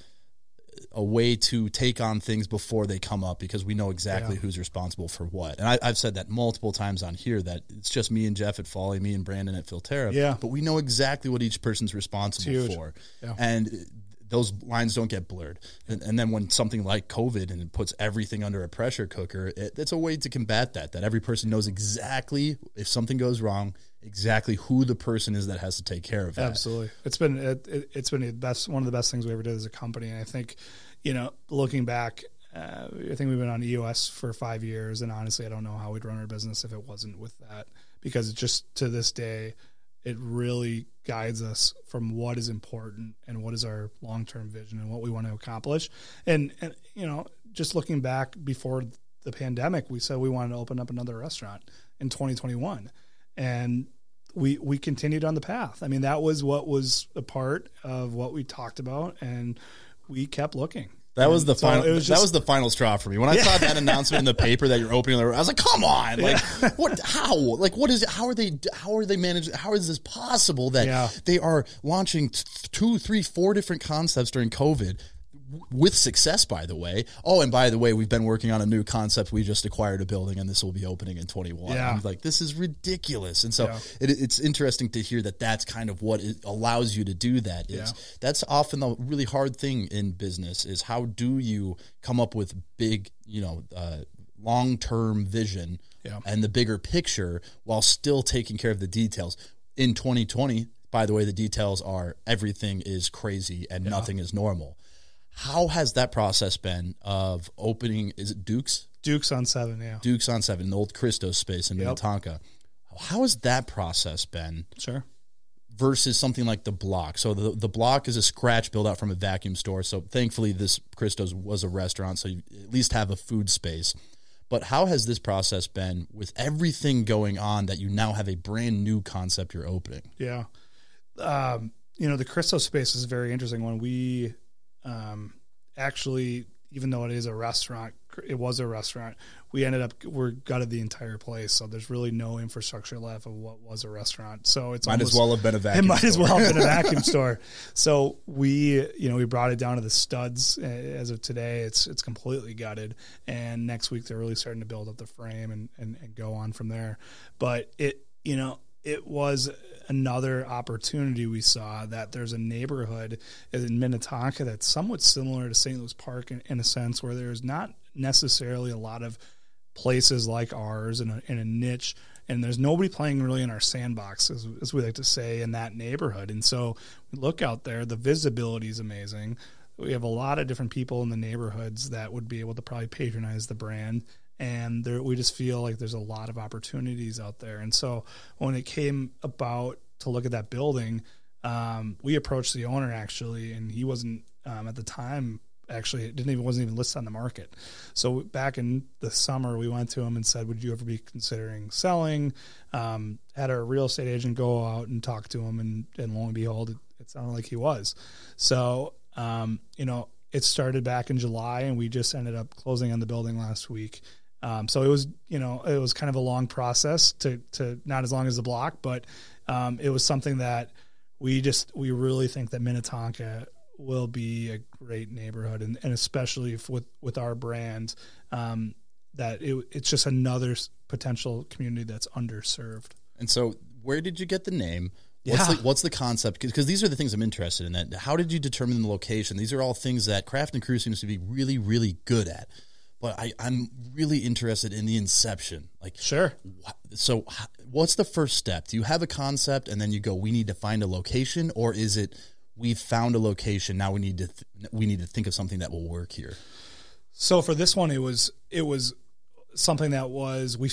a way to take on things before they come up because we know exactly yeah. who's responsible for what. And I, have said that multiple times on here that it's just me and Jeff at Folly, me and Brandon at Filterra. Yeah. But we know exactly what each person's responsible for. Yeah. And those lines don't get blurred. And, and, then when something like COVID and it puts everything under a pressure cooker, it, it's a way to combat that. That every person knows exactly if something goes wrong, exactly who the person is that has to take care of that. Absolutely, it's been it, it, has been best one of the best things we ever did as a company. And I think, you know, looking back. Uh, I think we've been on EOS for five years, and honestly, I don't know how we'd run our business if it wasn't with that. Because just to this day, it really guides us from what is important and what is our long term vision and what we want to accomplish. And and you know, just looking back before the pandemic, we said we wanted to open up another restaurant in 2021, and we we continued on the path. I mean, that was what was a part of what we talked about, and we kept looking. That was the so final. Was just, that was the final straw for me. When I yeah. saw that announcement in the paper that you're opening, the, I was like, "Come on! Like, yeah. what? How? Like, what is? It, how are they? How are they managing? How is this possible that yeah. they are launching two, three, four different concepts during COVID? With success, by the way. Oh, and by the way, we've been working on a new concept. We just acquired a building, and this will be opening in 21. Yeah. Like, this is ridiculous. And so yeah. it, it's interesting to hear that that's kind of what allows you to do that. Is yeah. that's often the really hard thing in business is how do you come up with big, you know, uh, long term vision yeah. and the bigger picture while still taking care of the details. In 2020, by the way, the details are everything is crazy and nothing is normal how has that process been of opening? Is it Duke's? Duke's on seven, yeah. Duke's on seven, the old Christos space in yep. Minnetonka. How has that process been? Sure. Versus something like the block. So the the block is a scratch built out from a vacuum store. So thankfully, this Christos was a restaurant, so you at least have a food space. But how has this process been with everything going on that you now have a brand new concept you're opening? Yeah. Um, you know, the Christos space is a very interesting. When we um, actually, even though it is a restaurant, it was a restaurant. We ended up we gutted the entire place, so there's really no infrastructure left of what was a restaurant. So it's might almost, as well have been a vacuum. It might store. as well have been a vacuum store. So we, you know, we brought it down to the studs. As of today, it's it's completely gutted, and next week they're really starting to build up the frame and and, and go on from there. But it, you know, it was another opportunity we saw that there's a neighborhood in Minnetonka that's somewhat similar to St. Louis Park in, in a sense where there's not necessarily a lot of places like ours in a, in a niche and there's nobody playing really in our sandbox as, as, we like to say in that neighborhood and so we look out there the visibility is amazing we have a lot of different people in the neighborhoods that would be able to probably patronize the brand and there, we just feel like there's a lot of opportunities out there. And so when it came about to look at that building, um, we approached the owner actually, and he wasn't um, at the time. Actually, it didn't even wasn't even listed on the market. So back in the summer, we went to him and said, "Would you ever be considering selling?" Um, had our real estate agent go out and talk to him, and, and lo and behold, it, it sounded like he was. So um, you know, it started back in July, and we just ended up closing on the building last week. Um, so it was, you know, it was kind of a long process to, to not as long as the block, but um, it was something that we just, we really think that Minnetonka will be a great neighborhood. And, and especially with, with our brand, um, that it, it's just another potential community that's underserved. And so where did you get the name? What's, yeah. the, what's the concept? Because these are the things I'm interested in. That how did you determine the location? These are all things that Craft and Crew seems to be really, really good at but I, I'm really interested in the inception. Like, sure. So, what's the first step? Do you have a concept, and then you go, "We need to find a location," or is it, "We've found a location. Now we need to th- we need to think of something that will work here." So for this one, it was it was something that was we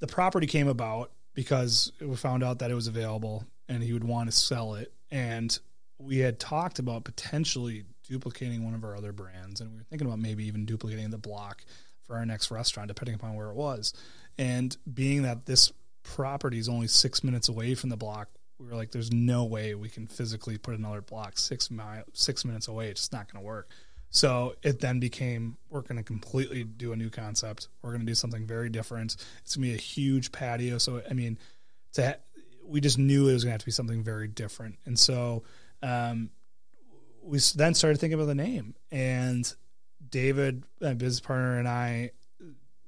the property came about because we found out that it was available, and he would want to sell it, and we had talked about potentially duplicating one of our other brands, and we were thinking about maybe even duplicating the block for our next restaurant, depending upon where it was. And being that this property is only six minutes away from the block, we were like, "There's no way we can physically put another block six mile six minutes away. It's just not going to work." So it then became we're going to completely do a new concept. We're going to do something very different. It's going to be a huge patio. So I mean, to we just knew it was going to have to be something very different. And so um, we then started thinking about the name, and David, my business partner, and I.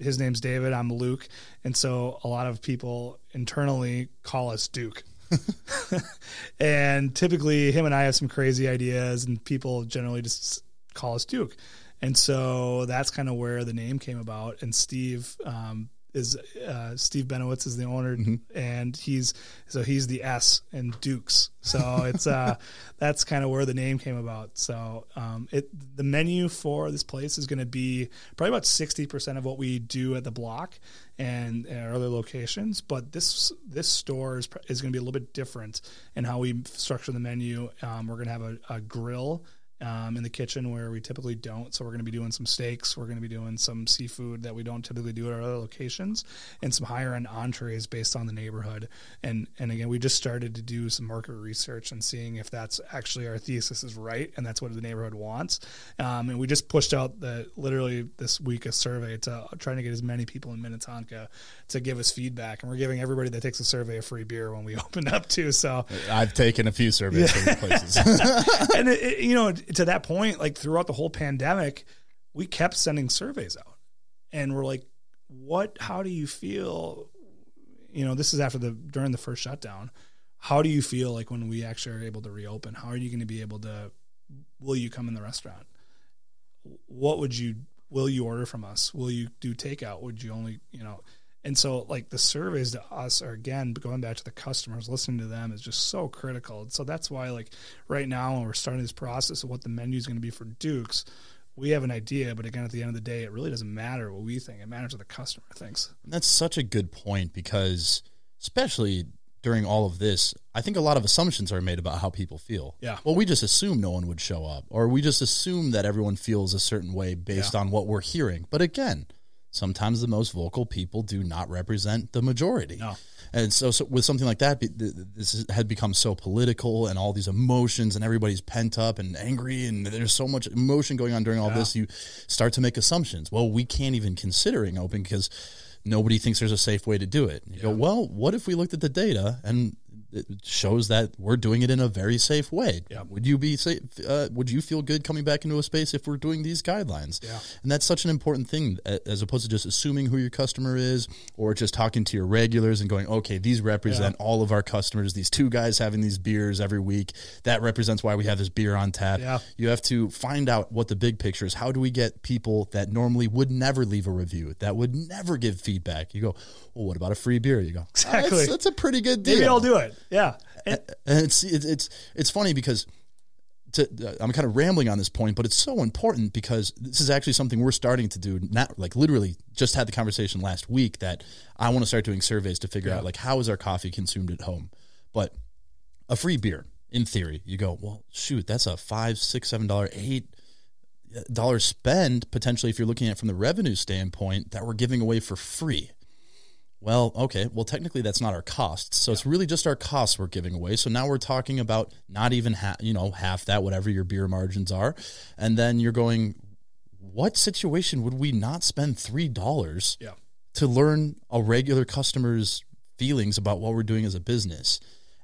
His name's David. I'm Luke, and so a lot of people internally call us Duke. and typically, him and I have some crazy ideas, and people generally just call us Duke. And so that's kind of where the name came about. And Steve um, is uh, Steve Benowitz is the owner, Mm-hmm. and he's so he's the S and Dukes. So it's uh, that's kind of where the name came about. So um, it the menu for this place is going to be probably about sixty percent of what we do at the block and our other locations. But this this store is, is going to be a little bit different in how we structure the menu. Um, we're going to have a, a grill um, in the kitchen where we typically don't. So we're going to be doing some steaks. We're going to be doing some seafood that we don't typically do at our other locations, and some higher end entrees based on the neighborhood. And and again, we just started to do some market research and seeing if that's actually our thesis is right, and that's what the neighborhood wants. Um, and we just pushed out the literally this week a survey to trying to get as many people in Minnetonka to give us feedback, and we're giving everybody that takes a survey a free beer when we open up too. So I've taken a few surveys from places. and it, it- you know to that point like throughout the whole pandemic we kept sending surveys out. And we're like what how do you feel you know this is after the during the first shutdown. How do you feel like when we actually are able to reopen? How are you going to be able to will you come in the restaurant? What would you will you order from us? Will you do takeout? Would you only you know and so like the surveys to us are again going back to the customers listening to them is just so critical and so that's why like right now when we're starting this process of what the menu is going to be for dukes we have an idea but again at the end of the day it really doesn't matter what we think it matters what the customer thinks That's such a good point because, especially during all of this, I think a lot of assumptions are made about how people feel. Yeah. Well, we just assume no one would show up, or we just assume that everyone feels a certain way based on what we're hearing. But again, sometimes the most vocal people do not represent the majority. No. And so, so with something like that, be- th- th- this had become so political and all these emotions, and everybody's pent up and angry, and there's so much emotion going on during all this. You start to make assumptions. Well, we can't even considering open because nobody thinks there's a safe way to do it. You go, well, what if we looked at the data and it shows that we're doing it in a very safe way? Yeah. Would you be safe? Uh, would you feel good coming back into a space if we're doing these guidelines? Yeah. And that's such an important thing as opposed to just assuming who your customer is or just talking to your regulars and going, okay, these represent all of our customers. These two guys having these beers every week, that represents why we have this beer on tap. Yeah. You have to find out what the big picture is. How do we get people that normally would never leave a review, that would never give feedback? You go, well, what about a free beer? You go, Exactly. That's, that's a pretty good deal maybe i'll do it yeah and, and it's it's it's, it's funny because to, uh, I'm kind of rambling on this point, but it's so important because this is actually something we're starting to do. Not like literally just had the conversation last week that I want to start doing surveys to figure out like how is our coffee consumed at home. But a free beer, in theory, you go well, shoot, that's a five, six, seven dollar, eight dollar spend potentially if you're looking at it from the revenue standpoint that we're giving away for free. Well, okay. Well, technically, that's not our costs. So it's really just our costs we're giving away. So now we're talking about not even half, you know, half that, whatever your beer margins are, and then you're going, what situation would we not spend three dollars yeah to learn a regular customer's feelings about what we're doing as a business?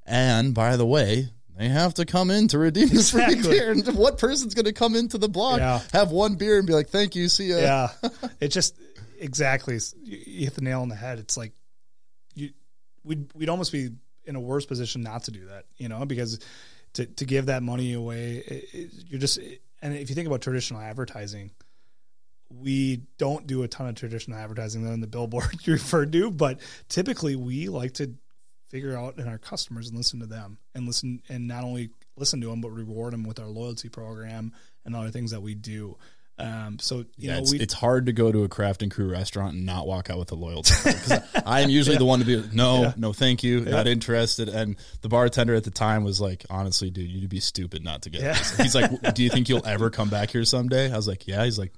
And by the way, they have to come in to redeem this free beer. And what person's going to come into the block, Yeah. have one beer, and be like, "Thank you, see ya." yeah it just exactly. You, hit the nail on the head. It's like you we'd, we'd almost be in a worse position not to do that you know because to, to give that money away it, it, you're just and if you think about traditional advertising we don't do a ton of traditional advertising than the billboard you referred to but typically we like to figure out in our customers and listen to them and listen and not only listen to them but reward them with our loyalty program and other things that we do um, so you Yeah, know it's, we it's hard to go to a craft and crew restaurant and not walk out with a loyalty I am usually the one to be no, Yeah. no, thank you, not interested. And the bartender at the time was like, honestly, dude, you'd be stupid not to get Yeah. this. He's like, do you think you'll ever come back here someday? I was like, yeah. He's like,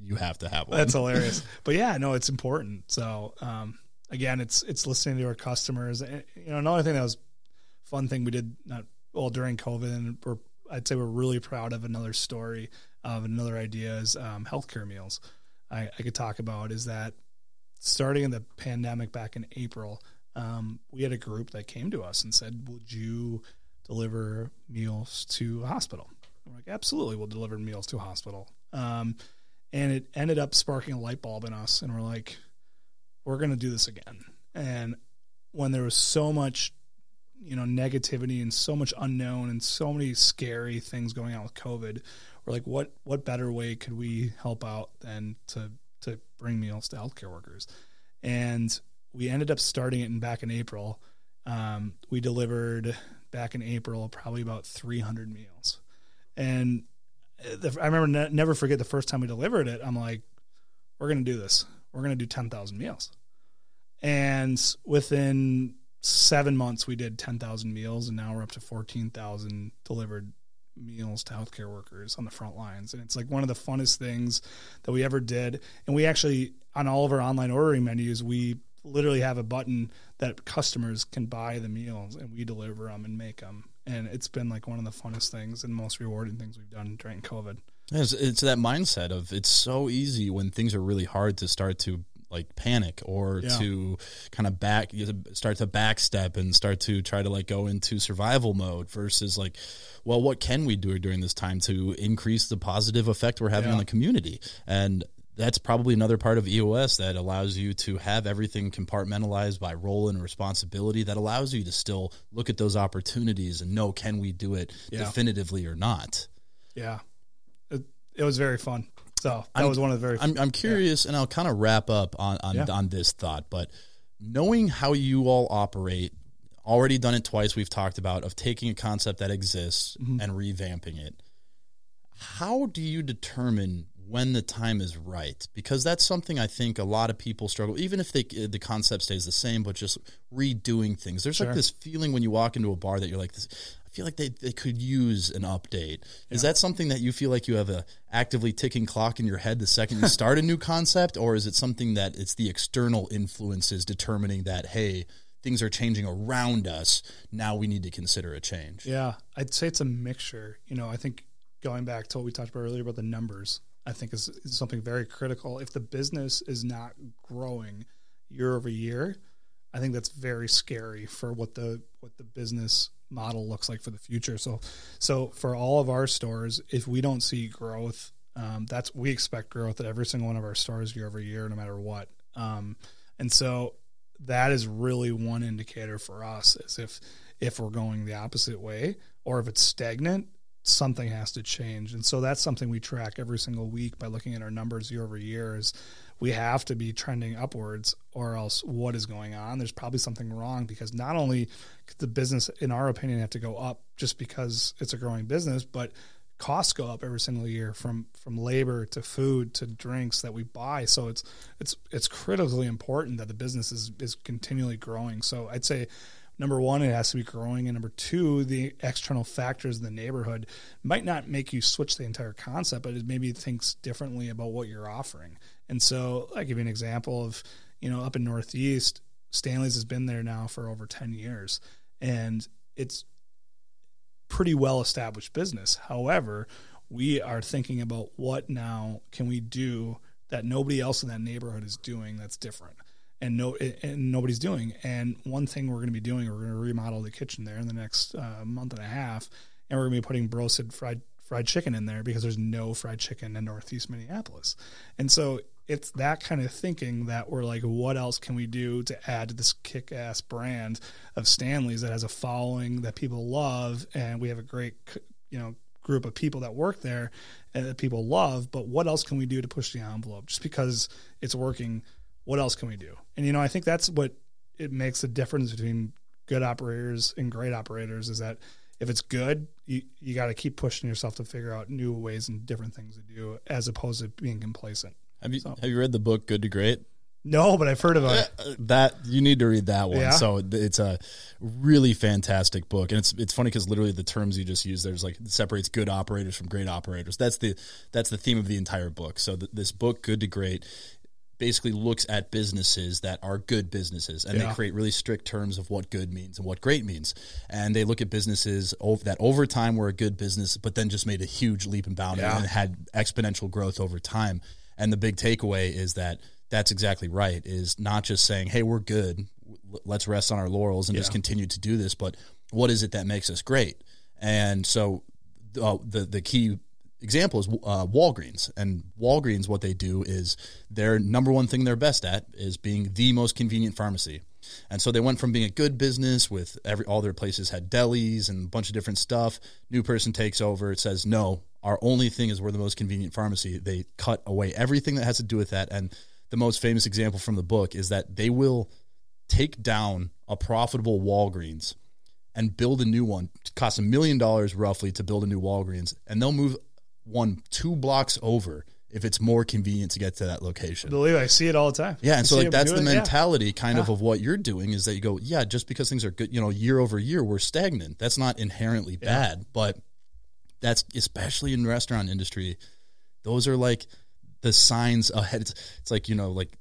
you have to have one. That's hilarious. But yeah, no, it's important. So um, again, it's it's listening to our customers. And, you know, another thing that was fun thing we did not well during COVID, and we're I'd say we're really proud of another story of another idea is um, healthcare meals. I, I could talk about is that starting in the pandemic back in April, um, we had a group that came to us and said, "Would you deliver meals to a hospital?" We're like, "Absolutely, we'll deliver meals to a hospital." Um, and it ended up sparking a light bulb in us, and we're like, "We're going to do this again." And when there was so much, you know, negativity and so much unknown and so many scary things going on with COVID, we're like, "What what better way could we help out than to to bring meals to healthcare workers?" and we ended up starting it in back in April. Um, we delivered back in April probably about 300 meals, and the, I remember ne- never forget the first time we delivered it. I'm like, we're gonna do this. We're gonna do 10,000 meals, and within seven months we did 10,000 meals, and now we're up to 14,000 delivered meals to healthcare workers on the front lines. And it's like one of the funnest things that we ever did. And we actually, on all of our online ordering menus, we literally have a button that customers can buy the meals and we deliver them and make them. And it's been like one of the funnest things and most rewarding things we've done during COVID. It's, it's that mindset of it's so easy when things are really hard to start to like panic or Yeah. to kind of back start to backstep and start to try to like go into survival mode versus like well what can we do during this time to increase the positive effect we're having Yeah. on the community and that's probably another part of EOS that allows you to have everything compartmentalized by role and responsibility that allows you to still look at those opportunities and know can we do it Yeah. definitively or not Yeah. It, it was very fun. So that I'm- was one of the very I'm, I'm curious, and I'll kind of wrap up on on, Yeah. on this thought. But knowing how you all operate, already done it twice. We've talked about of taking a concept that exists Mm-hmm. and revamping it. How do you determine when the time is right? Because that's something I think a lot of people struggle. Even if they, the concept stays the same, but just redoing things. There's Sure. like this feeling when you walk into a bar that you're like this. I feel like they, they could use an update. Is that something that you feel like you have a actively ticking clock in your head the second you start a new concept, or is it something that it's the external influences determining that hey things are changing around us now we need to consider a change? Yeah, I'd say it's a mixture. You know, I think going back to what we talked about earlier about the numbers, I think is, is something very critical. If the business is not growing year over year, I think that's very scary for what the what the business model looks like for the future. So, so for all of our stores, if we don't see growth, um, that's we expect growth at every single one of our stores year over year, no matter what. Um, and so that is really one indicator for us is if if we're going the opposite way or if it's stagnant something has to change and so that's something we track every single week by looking at our numbers year over year is we have to be trending upwards or else what is going on? There's probably something wrong because not only the business in our opinion have to go up just because it's a growing business but costs go up every single year from from labor to food to drinks that we buy. So it's it's it's critically important that the business is is continually growing. So i'd say number one it has to be growing and number two the external factors in the neighborhood might not make you switch the entire concept but it maybe thinks differently about what you're offering and so i give you an example of you know up in northeast stanley's has been there now for over 10 years and it's pretty well established business. However, we are thinking about what now can we do that nobody else in that neighborhood is doing that's different. And no, and nobody's doing. And one thing we're going to be doing, we're going to remodel the kitchen there in the next uh, month and a half, and we're going to be putting roasted fried fried chicken in there because there's no fried chicken in Northeast Minneapolis. And so it's that kind of thinking that we're like, what else can we do to add to this kick ass brand of Stanley's that has a following that people love, and we have a great, you know, group of people that work there and that people love. But what else can we do to push the envelope? Just because it's working, what else can we do? And you know, I think that's what it makes a difference between good operators and great operators is that if it's good, you, you got to keep pushing yourself to figure out new ways and different things to do as opposed to being complacent. Have you have you read the book Good to Great? No, but I've heard about it. Uh, That you need to read that one. Yeah? So it's a really fantastic book, and it's it's funny because literally the terms you just used there's like separates good operators from great operators. That's the that's the theme of the entire book. So th- this book, Good to Great, basically looks at businesses that are good businesses and Yeah. they create really strict terms of what good means and what great means. And they look at businesses ov- that over time were a good business but then just made a huge leap and bound Yeah. and had exponential growth over time. And the big takeaway is that that's exactly right is not just saying hey we're good. Let's rest on our laurels and just continue to do this but what is it that makes us great? And so uh, the the key example is uh, Walgreens. And Walgreens, what they do is their number one thing they're best at is being the most convenient pharmacy. And so they went from being a good business with every all their places had delis and a bunch of different stuff. New person takes over. It says no. Our only thing is we're the most convenient pharmacy. They cut away everything that has to do with that and the most famous example from the book is that they will take down a profitable Walgreens and build a new one. It costs a million dollars roughly to build a new Walgreens, and they'll move one two blocks over if it's more convenient to get to that location. Believe I see it all the time. Yeah, I and so like that's the it, yeah. mentality kind of of what you're doing is that you go, yeah, just because things are good, you know, year over year we're stagnant. That's not inherently bad, but that's especially in the restaurant industry. Those are like the signs ahead. It's, it's like you know, like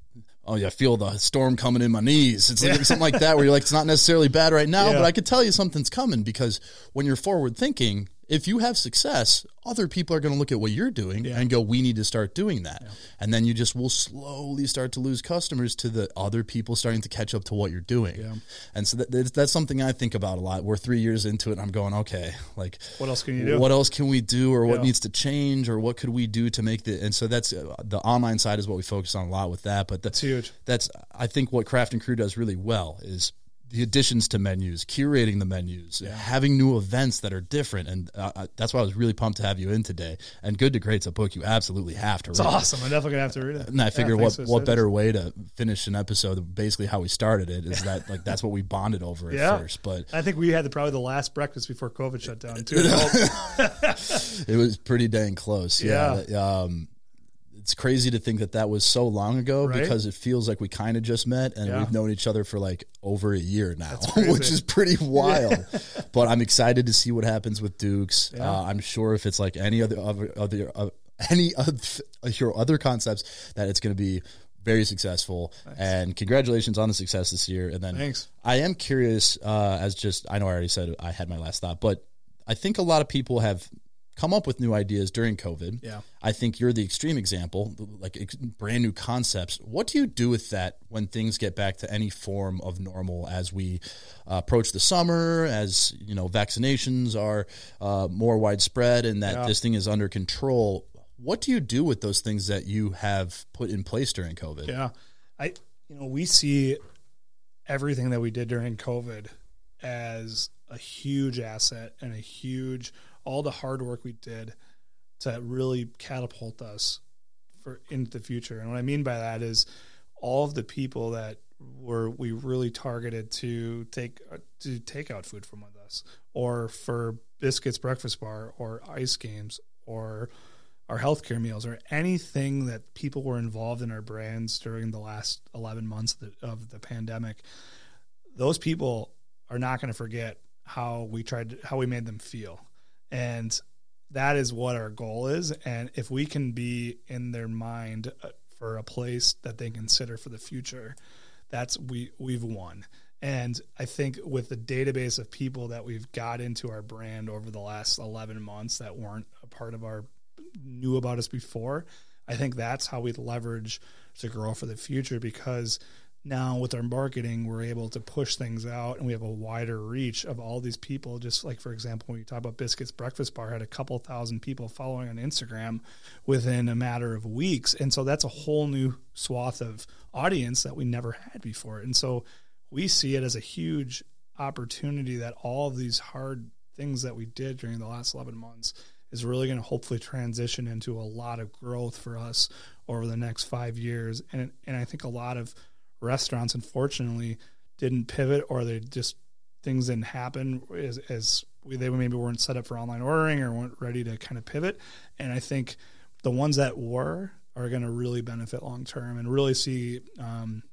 oh yeah, I feel the storm coming in my knees. It's like something like that where you're like, it's not necessarily bad right now, Yeah. but I could tell you something's coming because when you're forward thinking, if you have success, other people are going to look at what you're doing and go, we need to start doing that. And then you just will slowly start to lose customers to the other people starting to catch up to what you're doing. And so that, that's- that's something I think about a lot. We're three years into it and I'm going, okay, like What else can you do? what else can we do or what needs to change or what could we do to make the and so that's uh, the online side is what we focus on a lot with that but the, huge. that's i think what craft and crew does really well is the additions to menus curating the menus having new events that are different and uh, uh, that's why i was really pumped to have you in today and good to great's a book you absolutely have to It's read awesome. I'm definitely gonna have to read it. and I figure Yeah, what for what saying better way to finish an episode basically how we started it is that like that's what we bonded over at Yeah. first but. I think we had the, probably the last breakfast before COVID shut down too. It was pretty dang close. Yeah. Yeah. Um, it's crazy to think that that was so long ago Right? because it feels like we kind of just met and Yeah. we've known each other for like over a year now, which is pretty wild. but I'm excited to see what happens with Dukes. Yeah. Uh, I'm sure if it's like any other other, other uh, any of your other concepts that it's going to be very successful. And congratulations on the success this year. And then Thanks. I am curious, uh, as just I know I already said I had my last thought, but I think a lot of people have come up with new ideas during COVID. Yeah. I think you're the extreme example, like ex- brand new concepts. What do you do with that when things get back to any form of normal as we uh, approach the summer, as you know, vaccinations are uh, more widespread and that Yeah. this thing is under control? What do you do with those things that you have put in place during COVID? Yeah. I you know, we see everything that we did during COVID as a huge asset and a huge all the hard work we did to really catapult us for into the future. And what I mean by that is all of the people that were we really targeted to take to take out food from with us or for biscuits breakfast bar or ice games or our healthcare meals or anything that people were involved in our brands during the last 11 months of the, of the pandemic those people are not going to forget how we tried to, how we made them feel and that is what our goal is. And if we can be in their mind uh, for a place that they consider for the future that's we we've won. And i think with the database of people that we've got into our brand over the last 11 months that weren't a part of our knew about us before i think that's how we leverage to grow for the future because now with our marketing we're able to push things out and we have a wider reach of all these people. Just like for example when you talk about biscuits breakfast bar had a couple thousand people following on instagram within a matter of weeks. And so that's a whole new swath of audience that we never had before. And so we see it as a huge opportunity that all of these hard things that we did during the last 11 months is really going to hopefully transition into a lot of growth for us over the next five years. And and I think a lot of restaurants unfortunately didn't pivot or they just things didn't happen as, as we, they maybe weren't set up for online ordering or weren't ready to kind of pivot. And I think the ones that were are going to really benefit long term and really see um,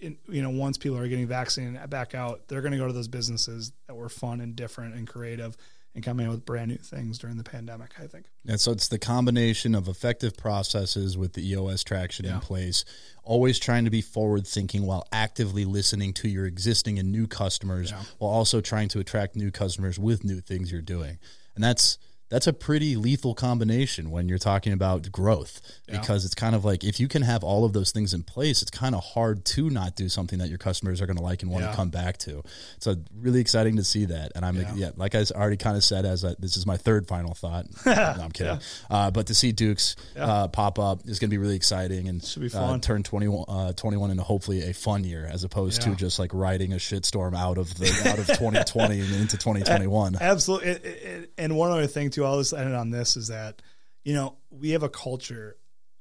in, you know once people are getting vaccinated back out they're going to go to those businesses that were fun and different and creative and come in with brand new things during the pandemic i think. And so it's the combination of effective processes with the EOS traction in place, always trying to be forward thinking while actively listening to your existing and new customers, while also trying to attract new customers with new things you're doing. And that's that's a pretty lethal combination when you're talking about growth because it's kind of like if you can have all of those things in place, it's kind of hard to not do something that your customers are going to like and want Yeah. to come back to. So really exciting to see that. And I'm yeah, Yeah. like I already kind of said as a, this is my third final thought. no, I'm kidding. Uh, but to see Dukes uh, pop up is going to be really exciting and Should be Uh, turn 21, uh, 21 into hopefully a fun year as opposed to just like riding a shitstorm out of the out of 2020 and into 2021. absolutely and one other thing too i'll just end it on this is that you know we have a culture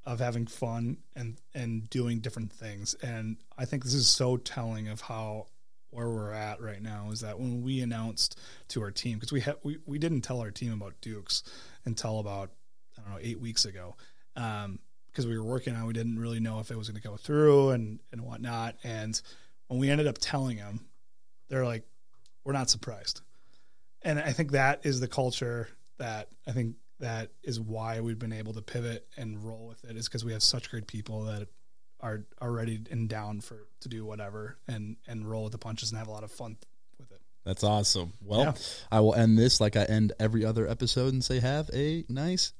of having fun and and doing different things. And I think this is so telling of how where we're at right now is that when we announced to our team because we had we, we didn't tell our team about Dukes until about I don't know eight weeks ago um, because we were working on we didn't really know if it was going to go through and and whatnot. And when we ended up telling them they're like we're not surprised. And I think that is the culture that I think that is why we've been able to pivot and roll with it is because we have such great people that are are ready and down for to do whatever and and roll with the punches and have a lot of fun with it. That's awesome. Well, Yeah. I will end this like I end every other episode and say, have a nice